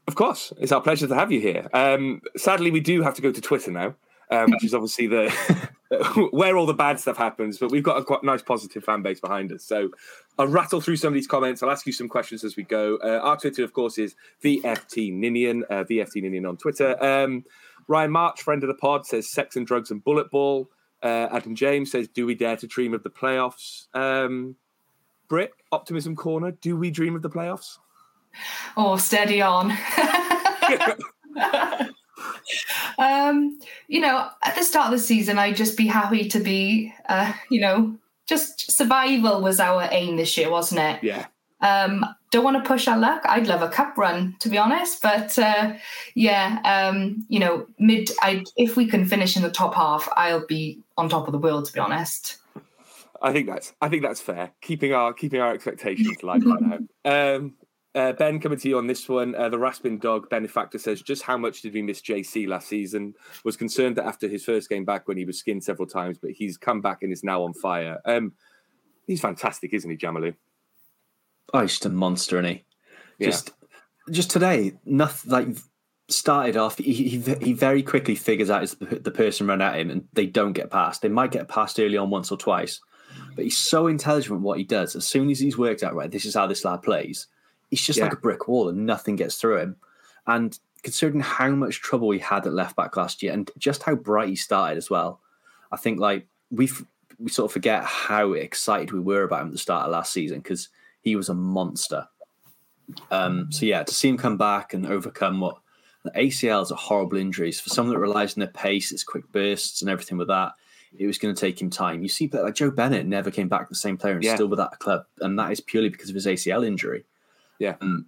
Of course, it's our pleasure to have you here. Um, sadly, we do have to go to Twitter now, um, which is obviously the *laughs* where all the bad stuff happens. But we've got a quite nice positive fan base behind us. So I'll rattle through some of these comments. I'll ask you some questions as we go. Uh, our Twitter, of course, is VFT Ninian, uh, VFT Ninian on Twitter. Um, Ryan March, friend of the pod, says sex and drugs and bullet ball. Uh, Adam James says, "Do we dare to dream of the playoffs?" Um, Brit, Optimism Corner, do we dream of the playoffs? Oh, steady on. *laughs* um, you know, at the start of the season, I'd just be happy to be, uh, you know, just survival was our aim this year, wasn't it? Yeah, Um, don't want to push our luck. I'd love a cup run, to be honest. But uh, yeah, um, you know, mid. I if we can finish in the top half, I'll be on top of the world. To be honest. I think that's I think that's fair. Keeping our keeping our expectations light right *laughs* now. Um, uh, ben, coming to you on this one. Uh, the Rasping Dog benefactor says, just how much did we miss JC last season? Was concerned that after his first game back when he was skinned several times, but he's come back and is now on fire. Um, he's fantastic, isn't he, Jamilu? Oh, he's just a monster, and he Yeah. just just today, nothing like started off. He, he he very quickly figures out it's the, the person run at him, and they don't get past. They might get past early on once or twice, but he's so intelligent what he does. As soon as he's worked out right, this is how this lad plays. He's just like a brick wall, and nothing gets through him. And considering how much trouble he had at left back last year, and just how bright he started as well, I think like we we sort of forget how excited we were about him at the start of last season because he was a monster. Um, so yeah, to see him come back and overcome what the ACLs are horrible injuries for someone that relies on their pace, its quick bursts, and everything with that. It was going to take him time. You see, like Joe Bennett never came back the same player and Yeah. still with that club, and that is purely because of his ACL injury. Yeah. Um,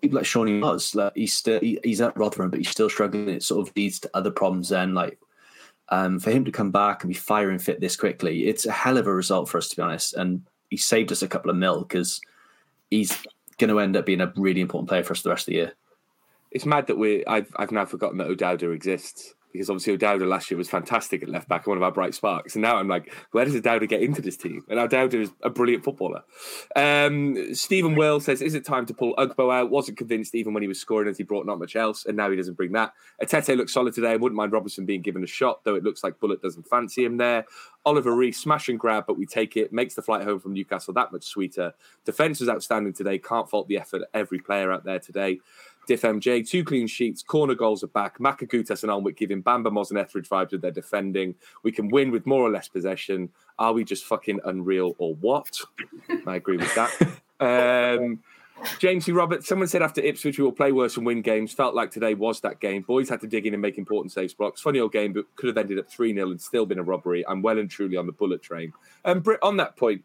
people like Shawnee was like he's still he, he's at Rotherham, but he's still struggling. It sort of leads to other problems. Then, like um, for him to come back and be firing fit this quickly, it's a hell of a result for us to be honest. And he saved us a couple of mil because he's going to end up being a really important player for us the rest of the year. It's mad that we I've I've now forgotten that O'Dowda exists because obviously O'Dowda last year was fantastic at left back one of our bright sparks. And now I'm like, where does O'Dowda get into this team? And O'Dowda is a brilliant footballer. Um, Stephen Will says, is it time to pull Ugbo out? Wasn't convinced even when he was scoring as he brought not much else, and now he doesn't bring that. Etete looks solid today. I wouldn't mind Robertson being given a shot, though it looks like Bulut doesn't fancy him there. Oliver Reese, smash and grab, but we take it. Makes the flight home from Newcastle that much sweeter. Defence was outstanding today. Can't fault the effort of every player out there today. Diff MJ, two clean sheets, corner goals are back. Makagutas and Alnwick giving Bamba Moz and Etheridge vibes with their defending. We can win with more or less possession. Are we just fucking unreal or what? I agree with that. *laughs* Um, James C. Roberts, someone said after Ipswich we will play worse and win games. Felt like today was that game. Boys had to dig in and make important saves blocks. Funny old game, but could have ended up 3 0 and still been a robbery. I'm well and truly on the bullet train. And Brit, on that point,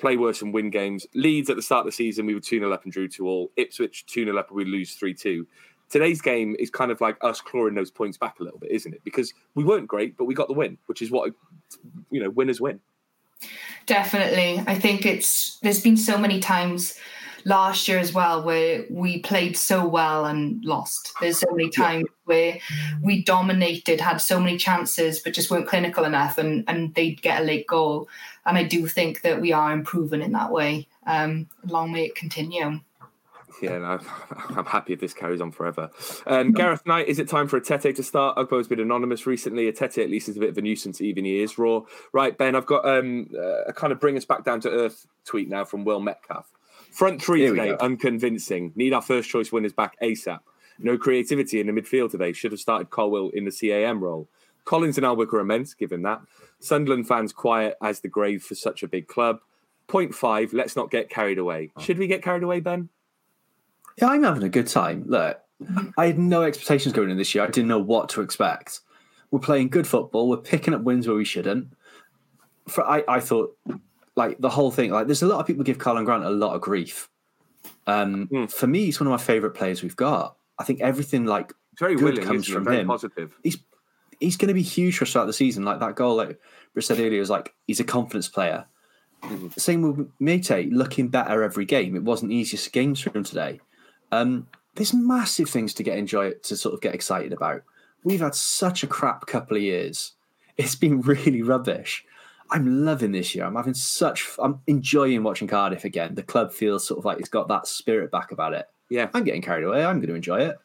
play worse and win games. Leeds at the start of the season, we were 2 0 up and drew 2 all. Ipswich 2 0 up and we lose 3 2. Today's game is kind of like us clawing those points back a little bit, isn't it? Because we weren't great, but we got the win, which is what, you know, winners win. Definitely. I think it's there's been so many times last year as well where we played so well and lost. There's so many times where we dominated, had so many chances, but just weren't clinical enough and, and they'd get a late goal. And I do think that we are improving in that way. Um, long may it continue. Yeah, no, *laughs* I'm happy if this carries on forever. Um, Gareth Knight, is it time for Etete to start? Ugbo has been anonymous recently. Etete at least is a bit of a nuisance, even he is raw. Right, Ben, I've got um, uh, a kind of bring us back down to earth tweet now from Will Metcalf. Front three Here today, unconvincing. Need our first choice winners back ASAP. No creativity in the midfield today. Should have started Colwill in the CAM role. Collins and Alnwick are immense, give him that. Sunderland fans quiet as the grave for such a big club. Point five, let's not get carried away. Should we get carried away, Ben? Yeah, I'm having a good time. Look, I had no expectations going in this year. I didn't know what to expect. We're playing good football. We're picking up wins where we shouldn't. For I, I thought like the whole thing. Like, there's a lot of people give Karlan Grant a lot of grief. Um, Mm. For me, he's one of my favourite players we've got. I think everything like It's very Good willing, comes from very him. positive. he's he's going to be huge for us throughout the season. Like that goal, like Britt said earlier, was like he's a confidence player. Same with Méïté, looking better every game. It wasn't the easiest games for him today. Um, there's massive things to get enjoy to sort of get excited about. We've had such a crap couple of years. It's been *laughs* really rubbish. I'm loving this year. I'm having such. I'm enjoying watching Cardiff again. The club feels sort of like it's got that spirit back about it. Yeah, I'm getting carried away. I'm going to enjoy it.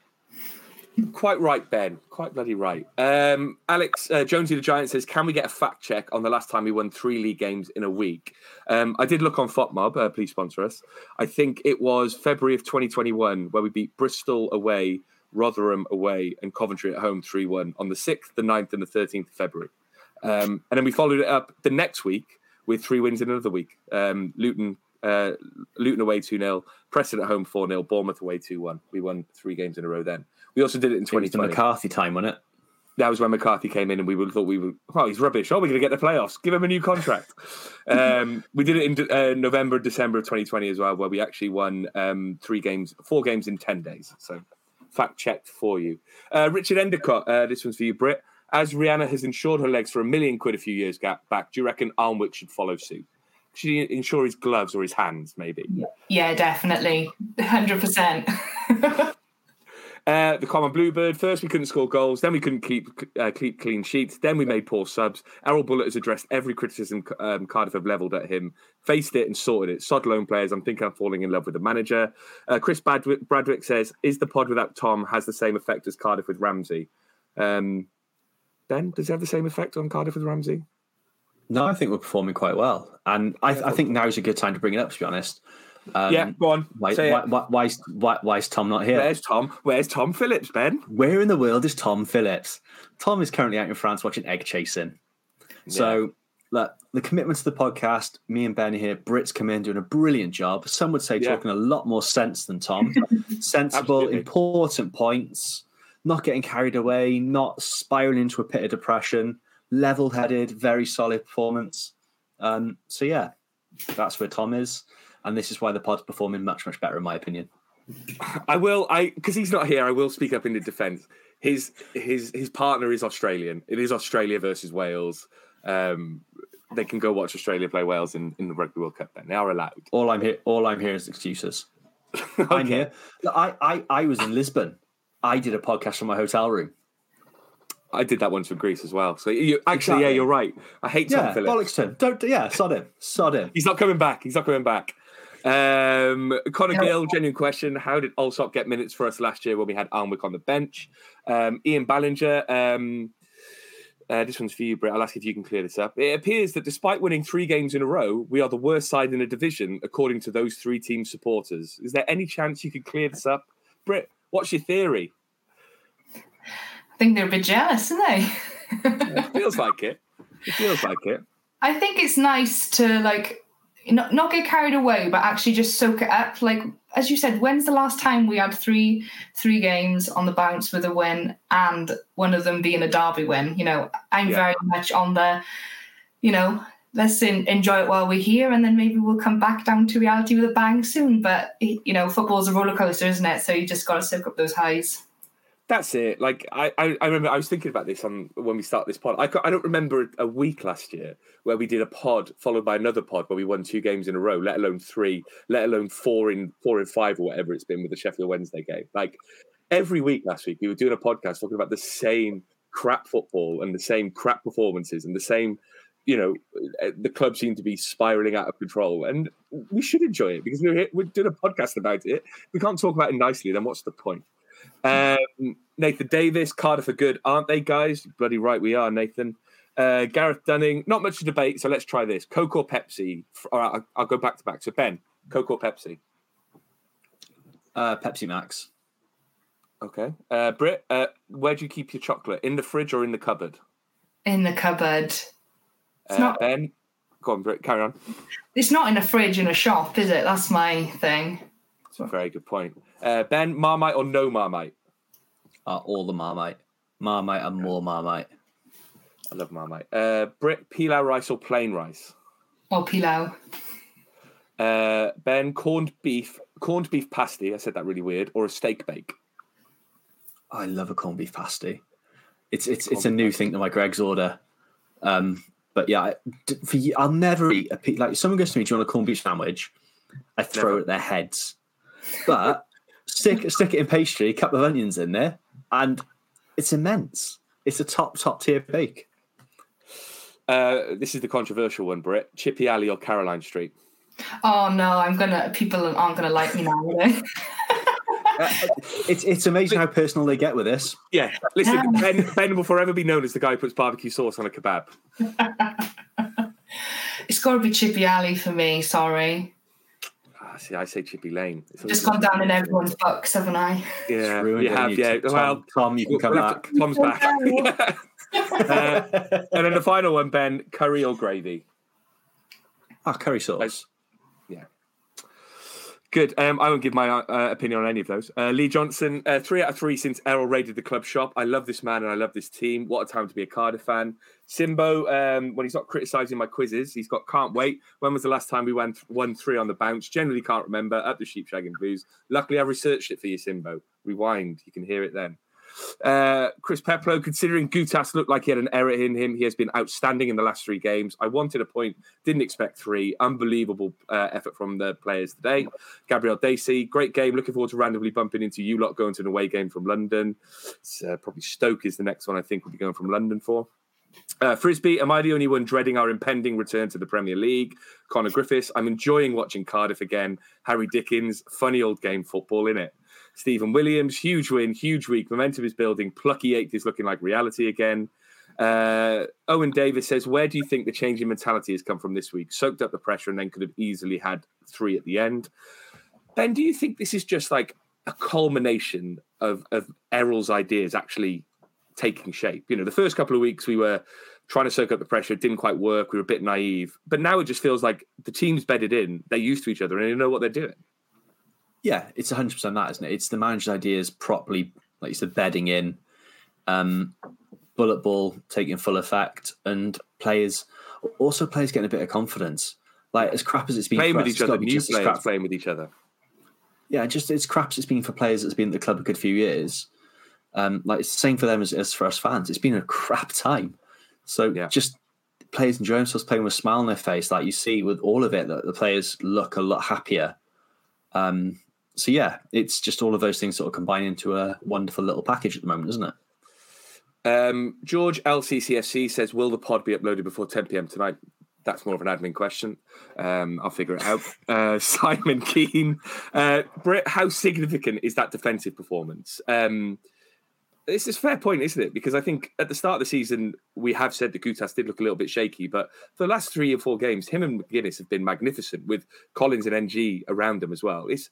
Quite right, Ben. Quite bloody right. Um, Alex uh, Jonesy the Giant says, "Can we get a fact check on the last time we won three league games in a week?" Um, I did look on FOTMob. Uh, please sponsor us. I think it was February of 2021 where we beat Bristol away, Rotherham away, and Coventry at home three one on the sixth, the 9th, and the thirteenth of February. Um, and then we followed it up the next week with three wins in another week. Um, Luton. Uh, Luton away 2 0, Preston at home 4 0, Bournemouth away 2 1. We won three games in a row then. We also did it in It was the 2020 McCarthy time, wasn't it? that was when McCarthy came in, and we thought we were, oh, he's rubbish. Oh, we're going to get the playoffs. Give him a new contract. *laughs* um, we did it in uh, November, December of 2020 as well, where we actually won um, three games, four games in 10 days. So, fact checked for you. Uh, Richard Endicott, uh, this one's for you, Britt. As Rihanna has insured her legs for a million quid a few years ga- back, do you reckon Alnwick should follow suit? Should he insure his gloves or his hands, maybe? Yeah, definitely. *laughs* 100%. *laughs* Uh, the common bluebird. First, we couldn't score goals. Then we couldn't keep uh, keep clean sheets. Then we made poor subs. Erol Bulut has addressed every criticism um, Cardiff have levelled at him, faced it and sorted it. Sod loan players. I'm thinking I'm falling in love with the manager. Uh, Chris Bradwick, Bradwick says, "Is the pod without Tom has the same effect as Cardiff with Ramsey?" Um, ben, does it have the same effect on Cardiff with Ramsey? No, I think we're performing quite well, and I, I think is a good time to bring it up. To be honest, um, yeah, go on. Why, why, why, why, is, why, why is Tom not here? Where's Tom? Where's Tom Phillips, Ben? Where in the world is Tom Phillips? Tom is currently out in France watching egg chasing. So, look, the commitment to the podcast, me and Ben here, Brits come in doing a brilliant job. Some would say Yeah. talking a lot more sense than Tom. *laughs* Sensible, Absolutely. important points, not getting carried away, not spiraling into a pit of depression, level headed, very solid performance. Um, so, yeah, that's where Tom is. And this is why the pod's performing much, much better, in my opinion. I will. I because he's not here. I will speak up in the defence. His his his partner is Australian. It is Australia versus Wales. Um, they can go watch Australia play Wales in, in the Rugby World Cup. Then they are allowed. All I'm here, all I'm hearing is excuses. *laughs* I'm here. Look, I, I, I was in Lisbon. I did a podcast from my hotel room. I did that once with Greece as well. So you actually, yeah, you're right. I hate Tom Yeah, Phillips. Bollockston. Don't, yeah, sod him. Sod him. He's not coming back. He's not coming back. Um, Connor. Gill, genuine question. How did Allsop get minutes for us last year when we had Alnwick on the bench? Um, Ian Ballinger, um, uh, this one's for you, Brett. I'll ask if you can clear this up. It appears that despite winning three games in a row, we are the worst side in the division, according to those three team supporters. Is there any chance you could clear this up? Britt, what's your theory? I think they're a bit jealous, aren't they? It feels like it. It feels like it. *laughs* I think it's nice to like not not get carried away, but actually just soak it up. Like as you said, when's the last time we had three three games on the bounce with a win, and one of them being a derby win? You know, I'm Yeah. very much on the, you know, let's en- enjoy it while we're here, and then maybe we'll come back down to reality with a bang soon. But you know, football's a roller coaster, isn't it? So you just got to soak up those highs. That's it. Like I, I, I remember I was thinking about this on when we started this pod. I, I don't remember a week last year where we did a pod followed by another pod where we won two games in a row, let alone three, let alone four in four in five or whatever it's been with the Sheffield Wednesday game. Like every week last week, we were doing a podcast talking about the same crap football and the same crap performances and the same, you know, uh, the club seemed to be spiraling out of control. And we should enjoy it because we're here, we're doing a podcast about it. We can't talk about it nicely. Then what's the point? Um, Nathan Davis, Cardiff are good, aren't they, guys? Bloody right, we are, Nathan. Uh, Gareth Dunning, not much to debate, so let's try this. Coke or Pepsi? All right, I'll, I'll go back to back. So, Ben, Coke or Pepsi? Uh, Pepsi Max. Okay. Uh, Britt, uh, where do you keep your chocolate? In the fridge or in the cupboard? In the cupboard. It's Uh, not. Ben, go on, Britt, carry on. It's not in a fridge in a shop, is it? That's my thing. That's a very good point. Uh, ben, Marmite or no Marmite? Uh, all the Marmite. Marmite and more Marmite. I love Marmite. Uh, Britt, pilau rice or plain rice? Or pilau. Uh, ben, corned beef, corned beef pasty. I said that really weird. Or a steak bake. I love a corned beef pasty. It's it's it's a new thing to my Greggs order. Um, but yeah, I- d- for you, I'll never eat a pe- like if someone goes to me, "Do you want a corned beef sandwich?" I throw Never. it at their heads. But stick stick it in pastry, a couple of onions in there, and it's immense. It's a top top tier bake. Uh, this is the controversial one, Britt. Chippy Alley or Caroline Street? Oh no, I'm gonna. People aren't gonna like me now. Are they? *laughs* Uh, it's it's amazing how personal they get with this. Yeah. Listen, ben, ben will forever be known as the guy who puts barbecue sauce on a kebab. *laughs* it's got to be Chippy Alley for me. Sorry, Ah, see, I say Chippy Lane. It's just gone down in everyone's books, haven't I? Yeah, you have. you- Yeah. Tom, well, Tom, you can come back. to- Tom's back. *laughs* Uh, and then the final one, Ben, curry or gravy? Ah, curry sauce. Good. Um, I won't give my uh, opinion on any of those. Uh, Lee Johnson, uh, three out of three since Erol raided the club shop. I love this man and I love this team. What a time to be a Cardiff fan. Simbo, um, when he's not criticising my quizzes, he's got can't wait. When was the last time we won three on the bounce? Generally can't remember. Up the sheep shagging booze. Luckily, I researched it for you, Simbo. Rewind. You can hear it then. Uh, Chris Peplow, considering Goutas looked like he had an error in him, he has been outstanding in the last three games. I wanted a point, didn't expect three. Unbelievable uh, effort from the players today. Gabriel Dacey, great game. Looking forward to randomly bumping into you lot going to an away game from London. Uh, probably Stoke is the next one I think we'll be going from London for. Uh, Frisbee, am I the only one dreading our impending return to the Premier League? Connor Griffiths, I'm enjoying watching Cardiff again. Harry Dickens, funny old game football, in it. Stephen Williams, huge win, huge week. Momentum is building. Plucky eighth is looking like reality again. Uh, Owen Davis says, Where do you think the change in mentality has come from this week? Soaked up the pressure and then could have easily had three at the end. Ben, do you think this is just like a culmination of, of Erol's ideas actually taking shape? You know, the first couple of weeks we were trying to soak up the pressure. It didn't quite work. We were a bit naive. But now it just feels like the team's bedded in. They're used to each other and they know what they're doing. Yeah, it's 100% that, isn't it? It's the manager's ideas properly, like you said, bedding in, um, bullet ball taking full effect, and players, also players getting a bit of confidence. Like, as crap as it's been playing for with us, each other, new players playing with each other. Yeah, just it's crap as it's been for players that's been at the club a good few years. Um, like it's the same for them as, as for us fans. It's been a crap time. So Yeah. just players enjoying themselves playing with a smile on their face. Like you see with all of it, that the players look a lot happier. Um, so yeah, it's just all of those things sort of combine into a wonderful little package at the moment, isn't it? Um, George LCCFC says, "Will the pod be uploaded before 10 p.m. tonight?" That's more of an admin question. Um, I'll figure it out. *laughs* Uh, Simon Keane, uh, Britt, how significant is that defensive performance? Um, this is a fair point, isn't it? Because I think at the start of the season we have said that Goutas did look a little bit shaky, but for the last three or four games, him and McGuinness have been magnificent with Collins and Ng around them as well. It's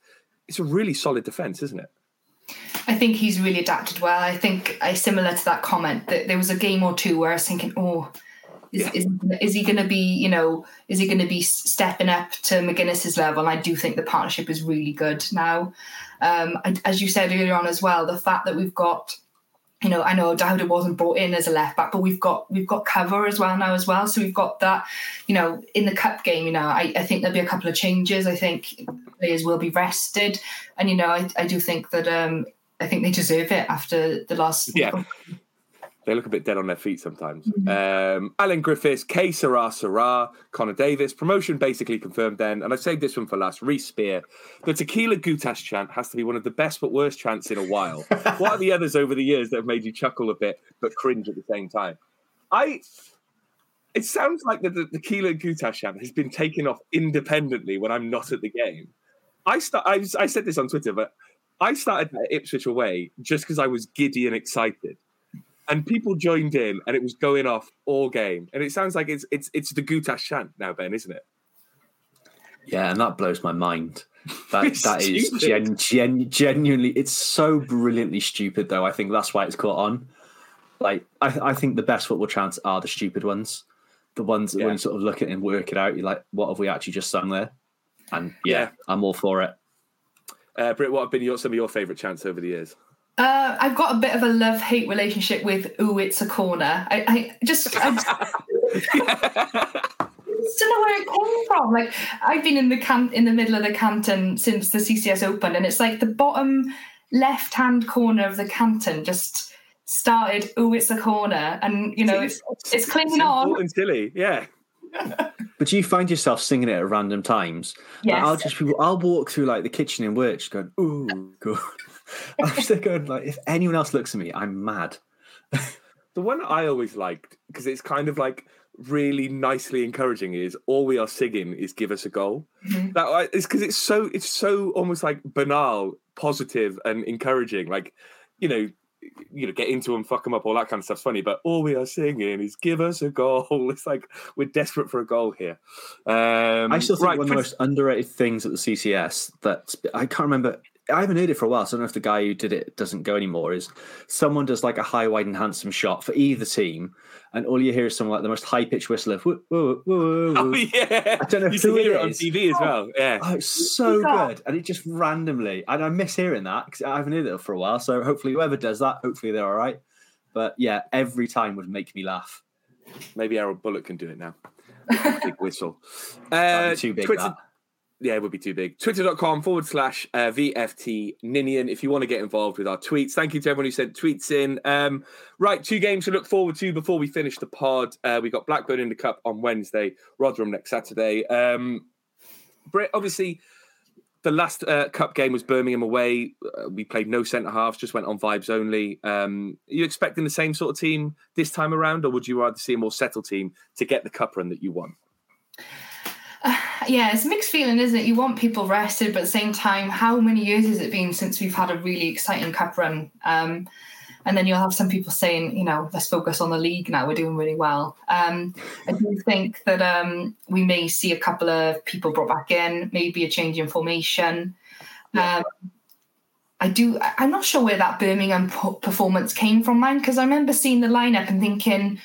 it's a really solid defense, isn't it? I think he's really adapted well. I think I similar to that comment that there was a game or two where I was thinking, oh, is, Yeah. is, is he going to be, you know, is he going to be stepping up to McGuinness's level? And I do think the partnership is really good now. Um, and as you said earlier on as well, the fact that we've got, you know, I know Dowda wasn't brought in as a left back, but we've got we've got cover as well now as well. So we've got that, you know, in the cup game. You know, I, I think there'll be a couple of changes. I think players will be rested, and you know, I, I do think that um, I think they deserve it after the last. Yeah. They look a bit dead on their feet sometimes. Um, Alan Griffiths, K. Sarah Sarah, Connor Davis. Promotion basically confirmed then. And I saved this one for last. Reese Spear. The Tequila Goutas chant has to be one of the best but worst chants in a while. *laughs* what are the others over the years that have made you chuckle a bit but cringe at the same time? I. It sounds like the, the Tequila Goutas chant has been taken off independently when I'm not at the game. I start. I, I said this on Twitter, but I started at Ipswich away just because I was giddy and excited and people joined in and it was going off all game and it sounds like it's it's it's the Goutas chant now ben isn't it Yeah, and that blows my mind. That *laughs* that is gen, gen, genuinely. It's so brilliantly stupid, though. I think that's why it's caught on. Like, I, I think the best football chants are the stupid ones, the ones that Yeah. when you sort of look at it and work it out, you're like, what have we actually just sung there? And yeah, Yeah. I'm all for it. uh Britt, what have been your, some of your favorite chants over the years Uh, I've got a bit of a love hate relationship with "Ooh, it's a corner." I, I just, I just *laughs* don't know where it came from. Like I've been in the can in the middle of the canton since the CCS opened, and it's like the bottom left-hand corner of the canton just started. "Ooh, it's a corner," and you know it's it's clinging on. And silly yeah *laughs* But do you find yourself singing it at random times? Like, Yes. I'll just be, I'll walk through like the kitchen in work, just going, ooh, good. I'm just going like, if anyone else looks at me, I'm mad. the one I always liked because it's kind of like really nicely encouraging is all we are singing is give us a goal Mhm. that I- it's because it's so it's so almost like banal positive and encouraging like you know you know get into them fuck them up all that kind of stuff's funny but all we are singing is give us a goal *laughs* it's like we're desperate for a goal here um I still think right, one of the most underrated things at the CCS that I can't remember. I haven't heard it for a while, so I don't know if the guy who did it doesn't go anymore. Is someone does like a high, wide, and handsome shot for either team, and all you hear is someone like the most high pitched whistle of woo, woo, woo, woo, oh yeah I don't know if you who can hear it it on is. tv as well yeah Oh, it's so Yeah. good, and it just randomly, and I miss hearing that because I haven't heard it for a while. So hopefully, whoever does that, hopefully they're all right. But yeah, every time would make me laugh. maybe Erol Bulut can do it now *laughs* big whistle uh, too big. Twitter- that. Yeah, it would be too big. Twitter.com forward slash uh, VFT Ninian if you want to get involved with our tweets. Thank you to everyone who sent tweets in. Um, right, two games to look forward to before we finish the pod. Uh, we got Blackburn in the Cup on Wednesday, Rotherham next Saturday. Um, Brett, obviously, the last uh, Cup game was Birmingham away. Uh, we played no centre halves, just went on vibes only. Um, are you expecting the same sort of team this time around, or would you rather see a more settled team to get the Cup run that you want? *sighs* yeah, it's a mixed feeling, isn't it? You want people rested, but at the same time, how many years has it been since we've had a really exciting cup run? Um, and then you'll have some people saying, you know, let's focus on the league now. We're doing really well. Um, I do think that um, we may see a couple of people brought back in, maybe a change in formation. Um, I do. I'm not sure where that Birmingham performance came from, man, because I remember seeing the lineup and thinking,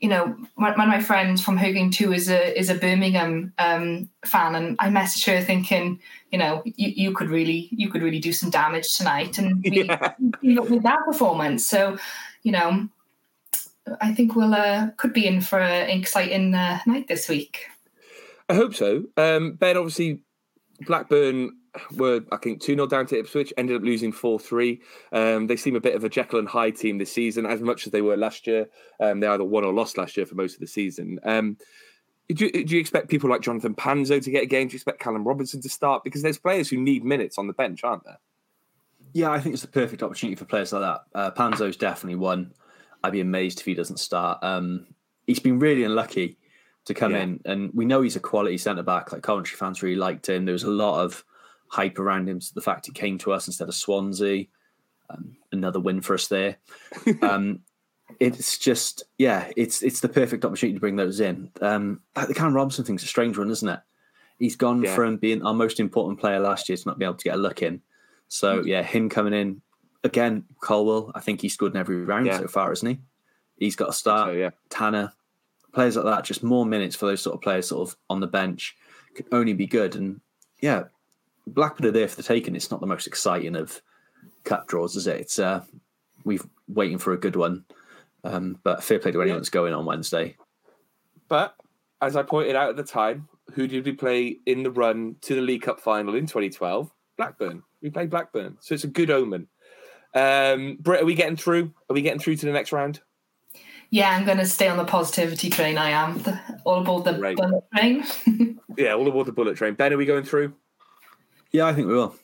you know, one, of my friends from Her Game Too is a is a Birmingham um, fan, and I messaged her thinking, you know, you, you could really you could really do some damage tonight, and *laughs* we, Yeah. with that performance. So, you know, I think we'll uh, could be in for an exciting uh, night this week. I hope so. Um, ben, obviously, Blackburn were, I think, 2 0 down to Ipswich, ended up losing 4 3. Um, they seem a bit of a Jekyll and Hyde team this season, as much as they were last year. Um, they either won or lost last year for most of the season. Um, do, you, do you expect people like Jonathan Panzo to get a game? Do you expect Callum Robinson to start? Because there's players who need minutes on the bench, aren't there? Yeah, I think it's the perfect opportunity for players like that. Uh, Panzo's definitely one. I'd be amazed if he doesn't start. Um, he's been really unlucky to come Yeah. in, and we know he's a quality centre back. Like Coventry fans really liked him. There was a lot of hype around him. So the fact he came to us instead of Swansea, um, another win for us there. *laughs* um, it's just yeah, it's it's the perfect opportunity to bring those in. Um, the Cam Robinson thing's a strange one, isn't it? He's gone Yeah. from being our most important player last year to not be able to get a look in. So yeah, him coming in again, Colwill. I think he's scored in every round Yeah. so far, isn't he? He's got a start. So, yeah. Tanner, players like that, just more minutes for those sort of players, sort of on the bench, could only be good. And yeah, Blackburn are there for the taking. It's not the most exciting of cup draws, is it? It's uh, we've waiting for a good one. Um, but fair play to anyone that's going on Wednesday. But as I pointed out at the time, who did we play in the run to the League Cup final in 2012? Blackburn. We played Blackburn, so it's a good omen. Um, Britt, are we getting through? Are we getting through to the next round? Yeah, I'm going to stay on the positivity train. I am all aboard the Right. bullet train. *laughs* Yeah, all aboard the bullet train. Ben, are we going through? Yeah, I think we will.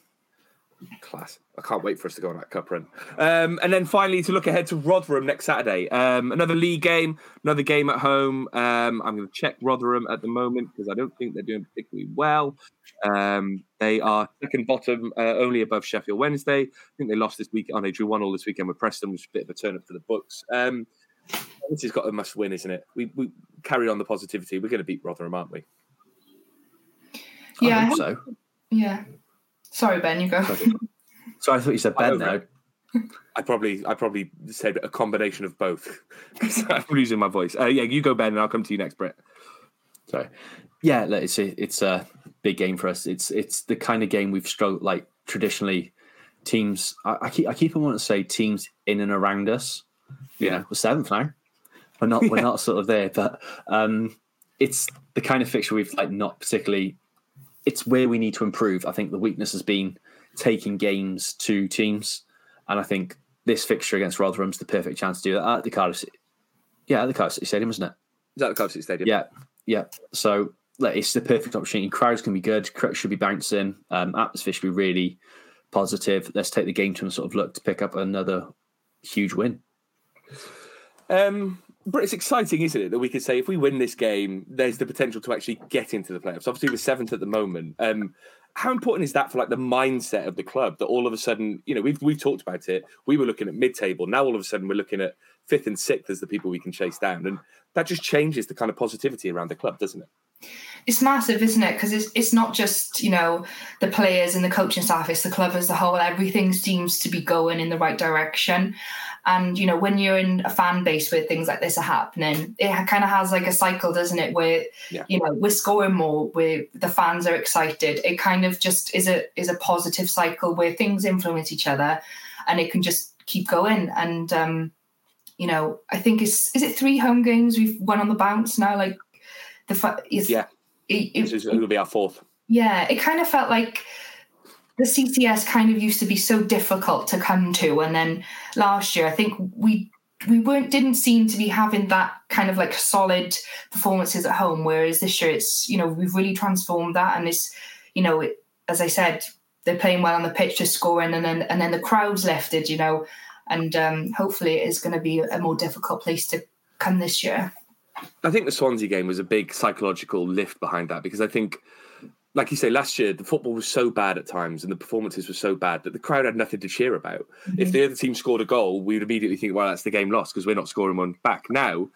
Class. I can't wait for us to go on that cup run. Um, and then finally, to look ahead to Rotherham next Saturday. Um, another league game, another game at home. Um, I'm going to check Rotherham at the moment because I don't think they're doing particularly well. Um, they are second bottom, uh, only above Sheffield Wednesday. I think they lost this week. Oh, they drew one all this weekend with Preston, which is a bit of a turn up for the books. Um, this has got a must win, isn't it? We, we carry on the positivity. We're going to beat Rotherham, aren't we? Yeah, I I hope hope- so. yeah. Sorry, Ben, you go. So I thought you said Ben hope now. I probably I probably said a combination of both *laughs* I'm losing my voice. Uh, yeah, you go, Ben, and I'll come to you next, Brett. Sorry. Yeah, look, it's a, it's a big game for us. It's it's the kind of game we've struggled like traditionally. Teams, I, I keep I keep on wanting to say teams in and around us. You Yeah. know, we're seventh now. We're not we're *laughs* not sort of there, but um, it's the kind of fixture we've like not particularly. It's where we need to improve. I think the weakness has been taking games to teams, and I think this fixture against Rotherham's the perfect chance to do that at the Cardiff. City- Yeah, at the Cardiff City Stadium, isn't it? Is that the Cardiff City Stadium? Yeah, yeah. So like, it's the perfect opportunity. Crowds can be good. Crowds should be bouncing. Um, atmosphere should be really positive. Let's take the game to and sort of look to pick up another huge win. Um, but it's exciting, isn't it, that we could say if we win this game, there's the potential to actually get into the playoffs. Obviously, we're seventh at the moment. Um, how important is that for like the mindset of the club that all of a sudden, you know, we've we've talked about it. We were looking at mid-table. Now all of a sudden we're looking at fifth and sixth as the people we can chase down, and that just changes the kind of positivity around the club, doesn't it? it's massive, isn't it? Because it's it's not just you know the players and the coaching staff; it's the club as a whole. Everything seems to be going in the right direction. And you know, when you're in a fan base where things like this are happening, it kind of has like a cycle, doesn't it? Where Yeah. you know we're scoring more, where the fans are excited. It kind of just is a is a positive cycle where things influence each other, and it can just keep going. And um, you know, I think it's is it three home games we've won on the bounce now. Like the fa- Yeah. it, it- This is, it'll be our fourth. yeah, it kind of felt like the CCS kind of used to be so difficult to come to, and then last year I think we we weren't didn't seem to be having that kind of like solid performances at home. Whereas this year it's you know we've really transformed that, and it's you know it, as I said they're playing well on the pitch, just scoring, and then and then the crowds lifted, you know, and um, hopefully it is going to be a more difficult place to come this year. I think the Swansea game was a big psychological lift behind that because I think, like you say, last year the football was so bad at times and the performances were so bad that the crowd had nothing to cheer about. If mm-hmm. the other team scored a goal, we would immediately think, well, that's the game lost because we're not scoring one back. Now,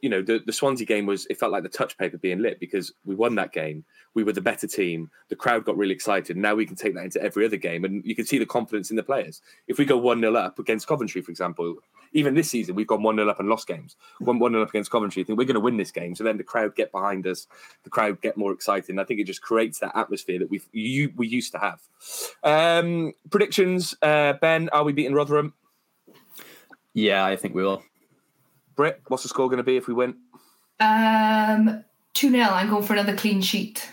you know, the, the Swansea game was, it felt like the touch paper being lit because we won that game. We were the better team. The crowd got really excited. Now we can take that into every other game. And you can see the confidence in the players. If we go 1 0 up against Coventry, for example, even this season, we've gone 1 0 up and lost games. 1 0 up against Coventry. I think we're going to win this game. So then the crowd get behind us, the crowd get more excited. And I think it just creates that atmosphere that we've, you, we used to have. Um, predictions, uh, Ben, are we beating Rotherham? Yeah, I think we will. Britt, what's the score going to be if we win? Um, 2 0. I'm going for another clean sheet.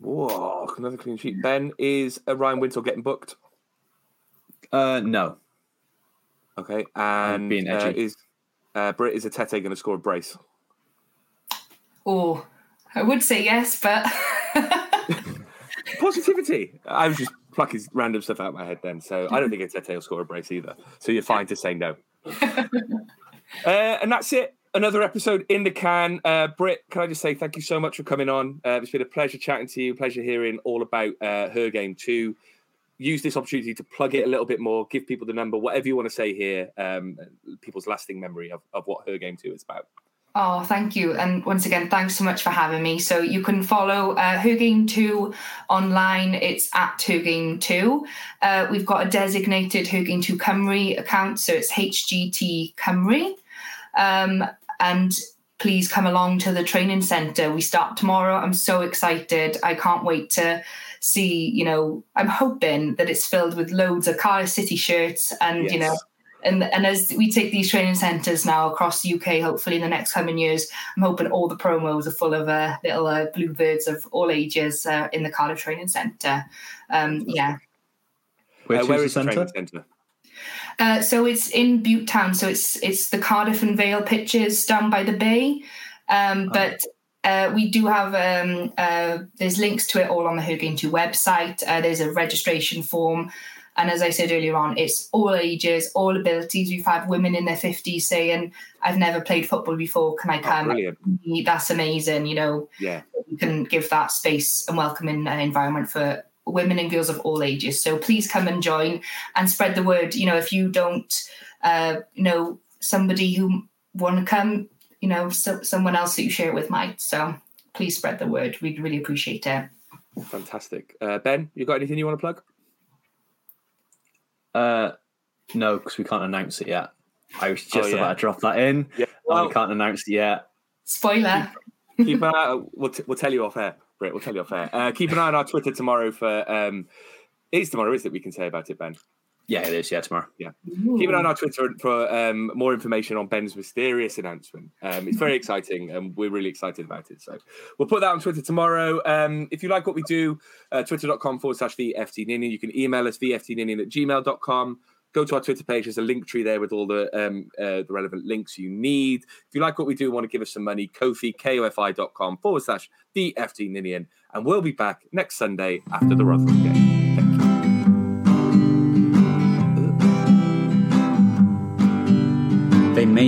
Whoa, another clean sheet. Ben, is uh, Ryan Wintle getting booked? Uh, no. Okay. And being uh, is uh, Britt, is Etete going to score a brace? Oh, I would say yes, but *laughs* *laughs* Positivity. I was just plucking random stuff out of my head then. So I don't think Etete will score a brace either. So you're fine to say no. *laughs* uh, and that's it. Another episode in the can. Uh, Britt, can I just say thank you so much for coming on? Uh, it's been a pleasure chatting to you. Pleasure hearing all about uh, her game too. Use this opportunity to plug it a little bit more. Give people the number, whatever you want to say here. Um, people's lasting memory of, of what Her Game Too is about. Oh, thank you. And once again, thanks so much for having me. So you can follow uh, Her Game Too online. It's at Her Game Too. Uh, we've got a designated Her Game Too Cymru account. So it's HGT Cymru. Um, and please come along to the training centre. We start tomorrow. I'm so excited. I can't wait to see, you know, I'm hoping that it's filled with loads of Cardiff City shirts and, you know, and and as we take these training centres now across the UK, hopefully in the next coming years, I'm hoping all the promos are full of uh, little uh, bluebirds of all ages uh, in the Cardiff Training Centre. Um, yeah, Where, Uh, where the is the centre? Uh, so it's in Butetown, so it's it's the Cardiff and Vale pitches down by the bay, um, but. Uh, we do have um, uh, there's links to it all on the Her Game Too website. Uh, there's a registration form. And as I said earlier on, it's all ages, all abilities. We've had women in their 50s saying, I've never played football before. Can I Oh, come? brilliant. That's amazing. You know, Yeah. we can give that space and welcoming uh, environment for women and girls of all ages. So please come and join and spread the word. You know, if you don't uh, know somebody who want to come, you know, so, someone else that you share it with might. So please spread the word. We'd really appreciate it. Fantastic. Uh, ben, you got anything you want to plug? Uh, no, because we can't announce it yet. I was just Oh, yeah. about to drop that in. Yeah. Well, Well, we can't announce it yet. Spoiler. keep an eye. We'll, t- we'll tell you off air, Britt. We'll tell you off air. Uh, keep an eye on our Twitter tomorrow for. Um, it is tomorrow, is it? We can say about it, Ben. Yeah, it is. Yeah, tomorrow. Yeah. Keep an eye on our Twitter for um, more information on Ben's mysterious announcement. Um, it's very exciting, and we're really excited about it. So we'll put that on Twitter tomorrow. Um, if you like what we do, uh, twitter.com forward slash VFTNinian. You can email us VFTNinian at gmail.com. Go to our Twitter page. There's a link tree there with all the um, uh, the relevant links you need. If you like what we do want to give us some money, Kofi, ko-fi.com forward slash VFTNinian. And we'll be back next Sunday after the Rotherham game.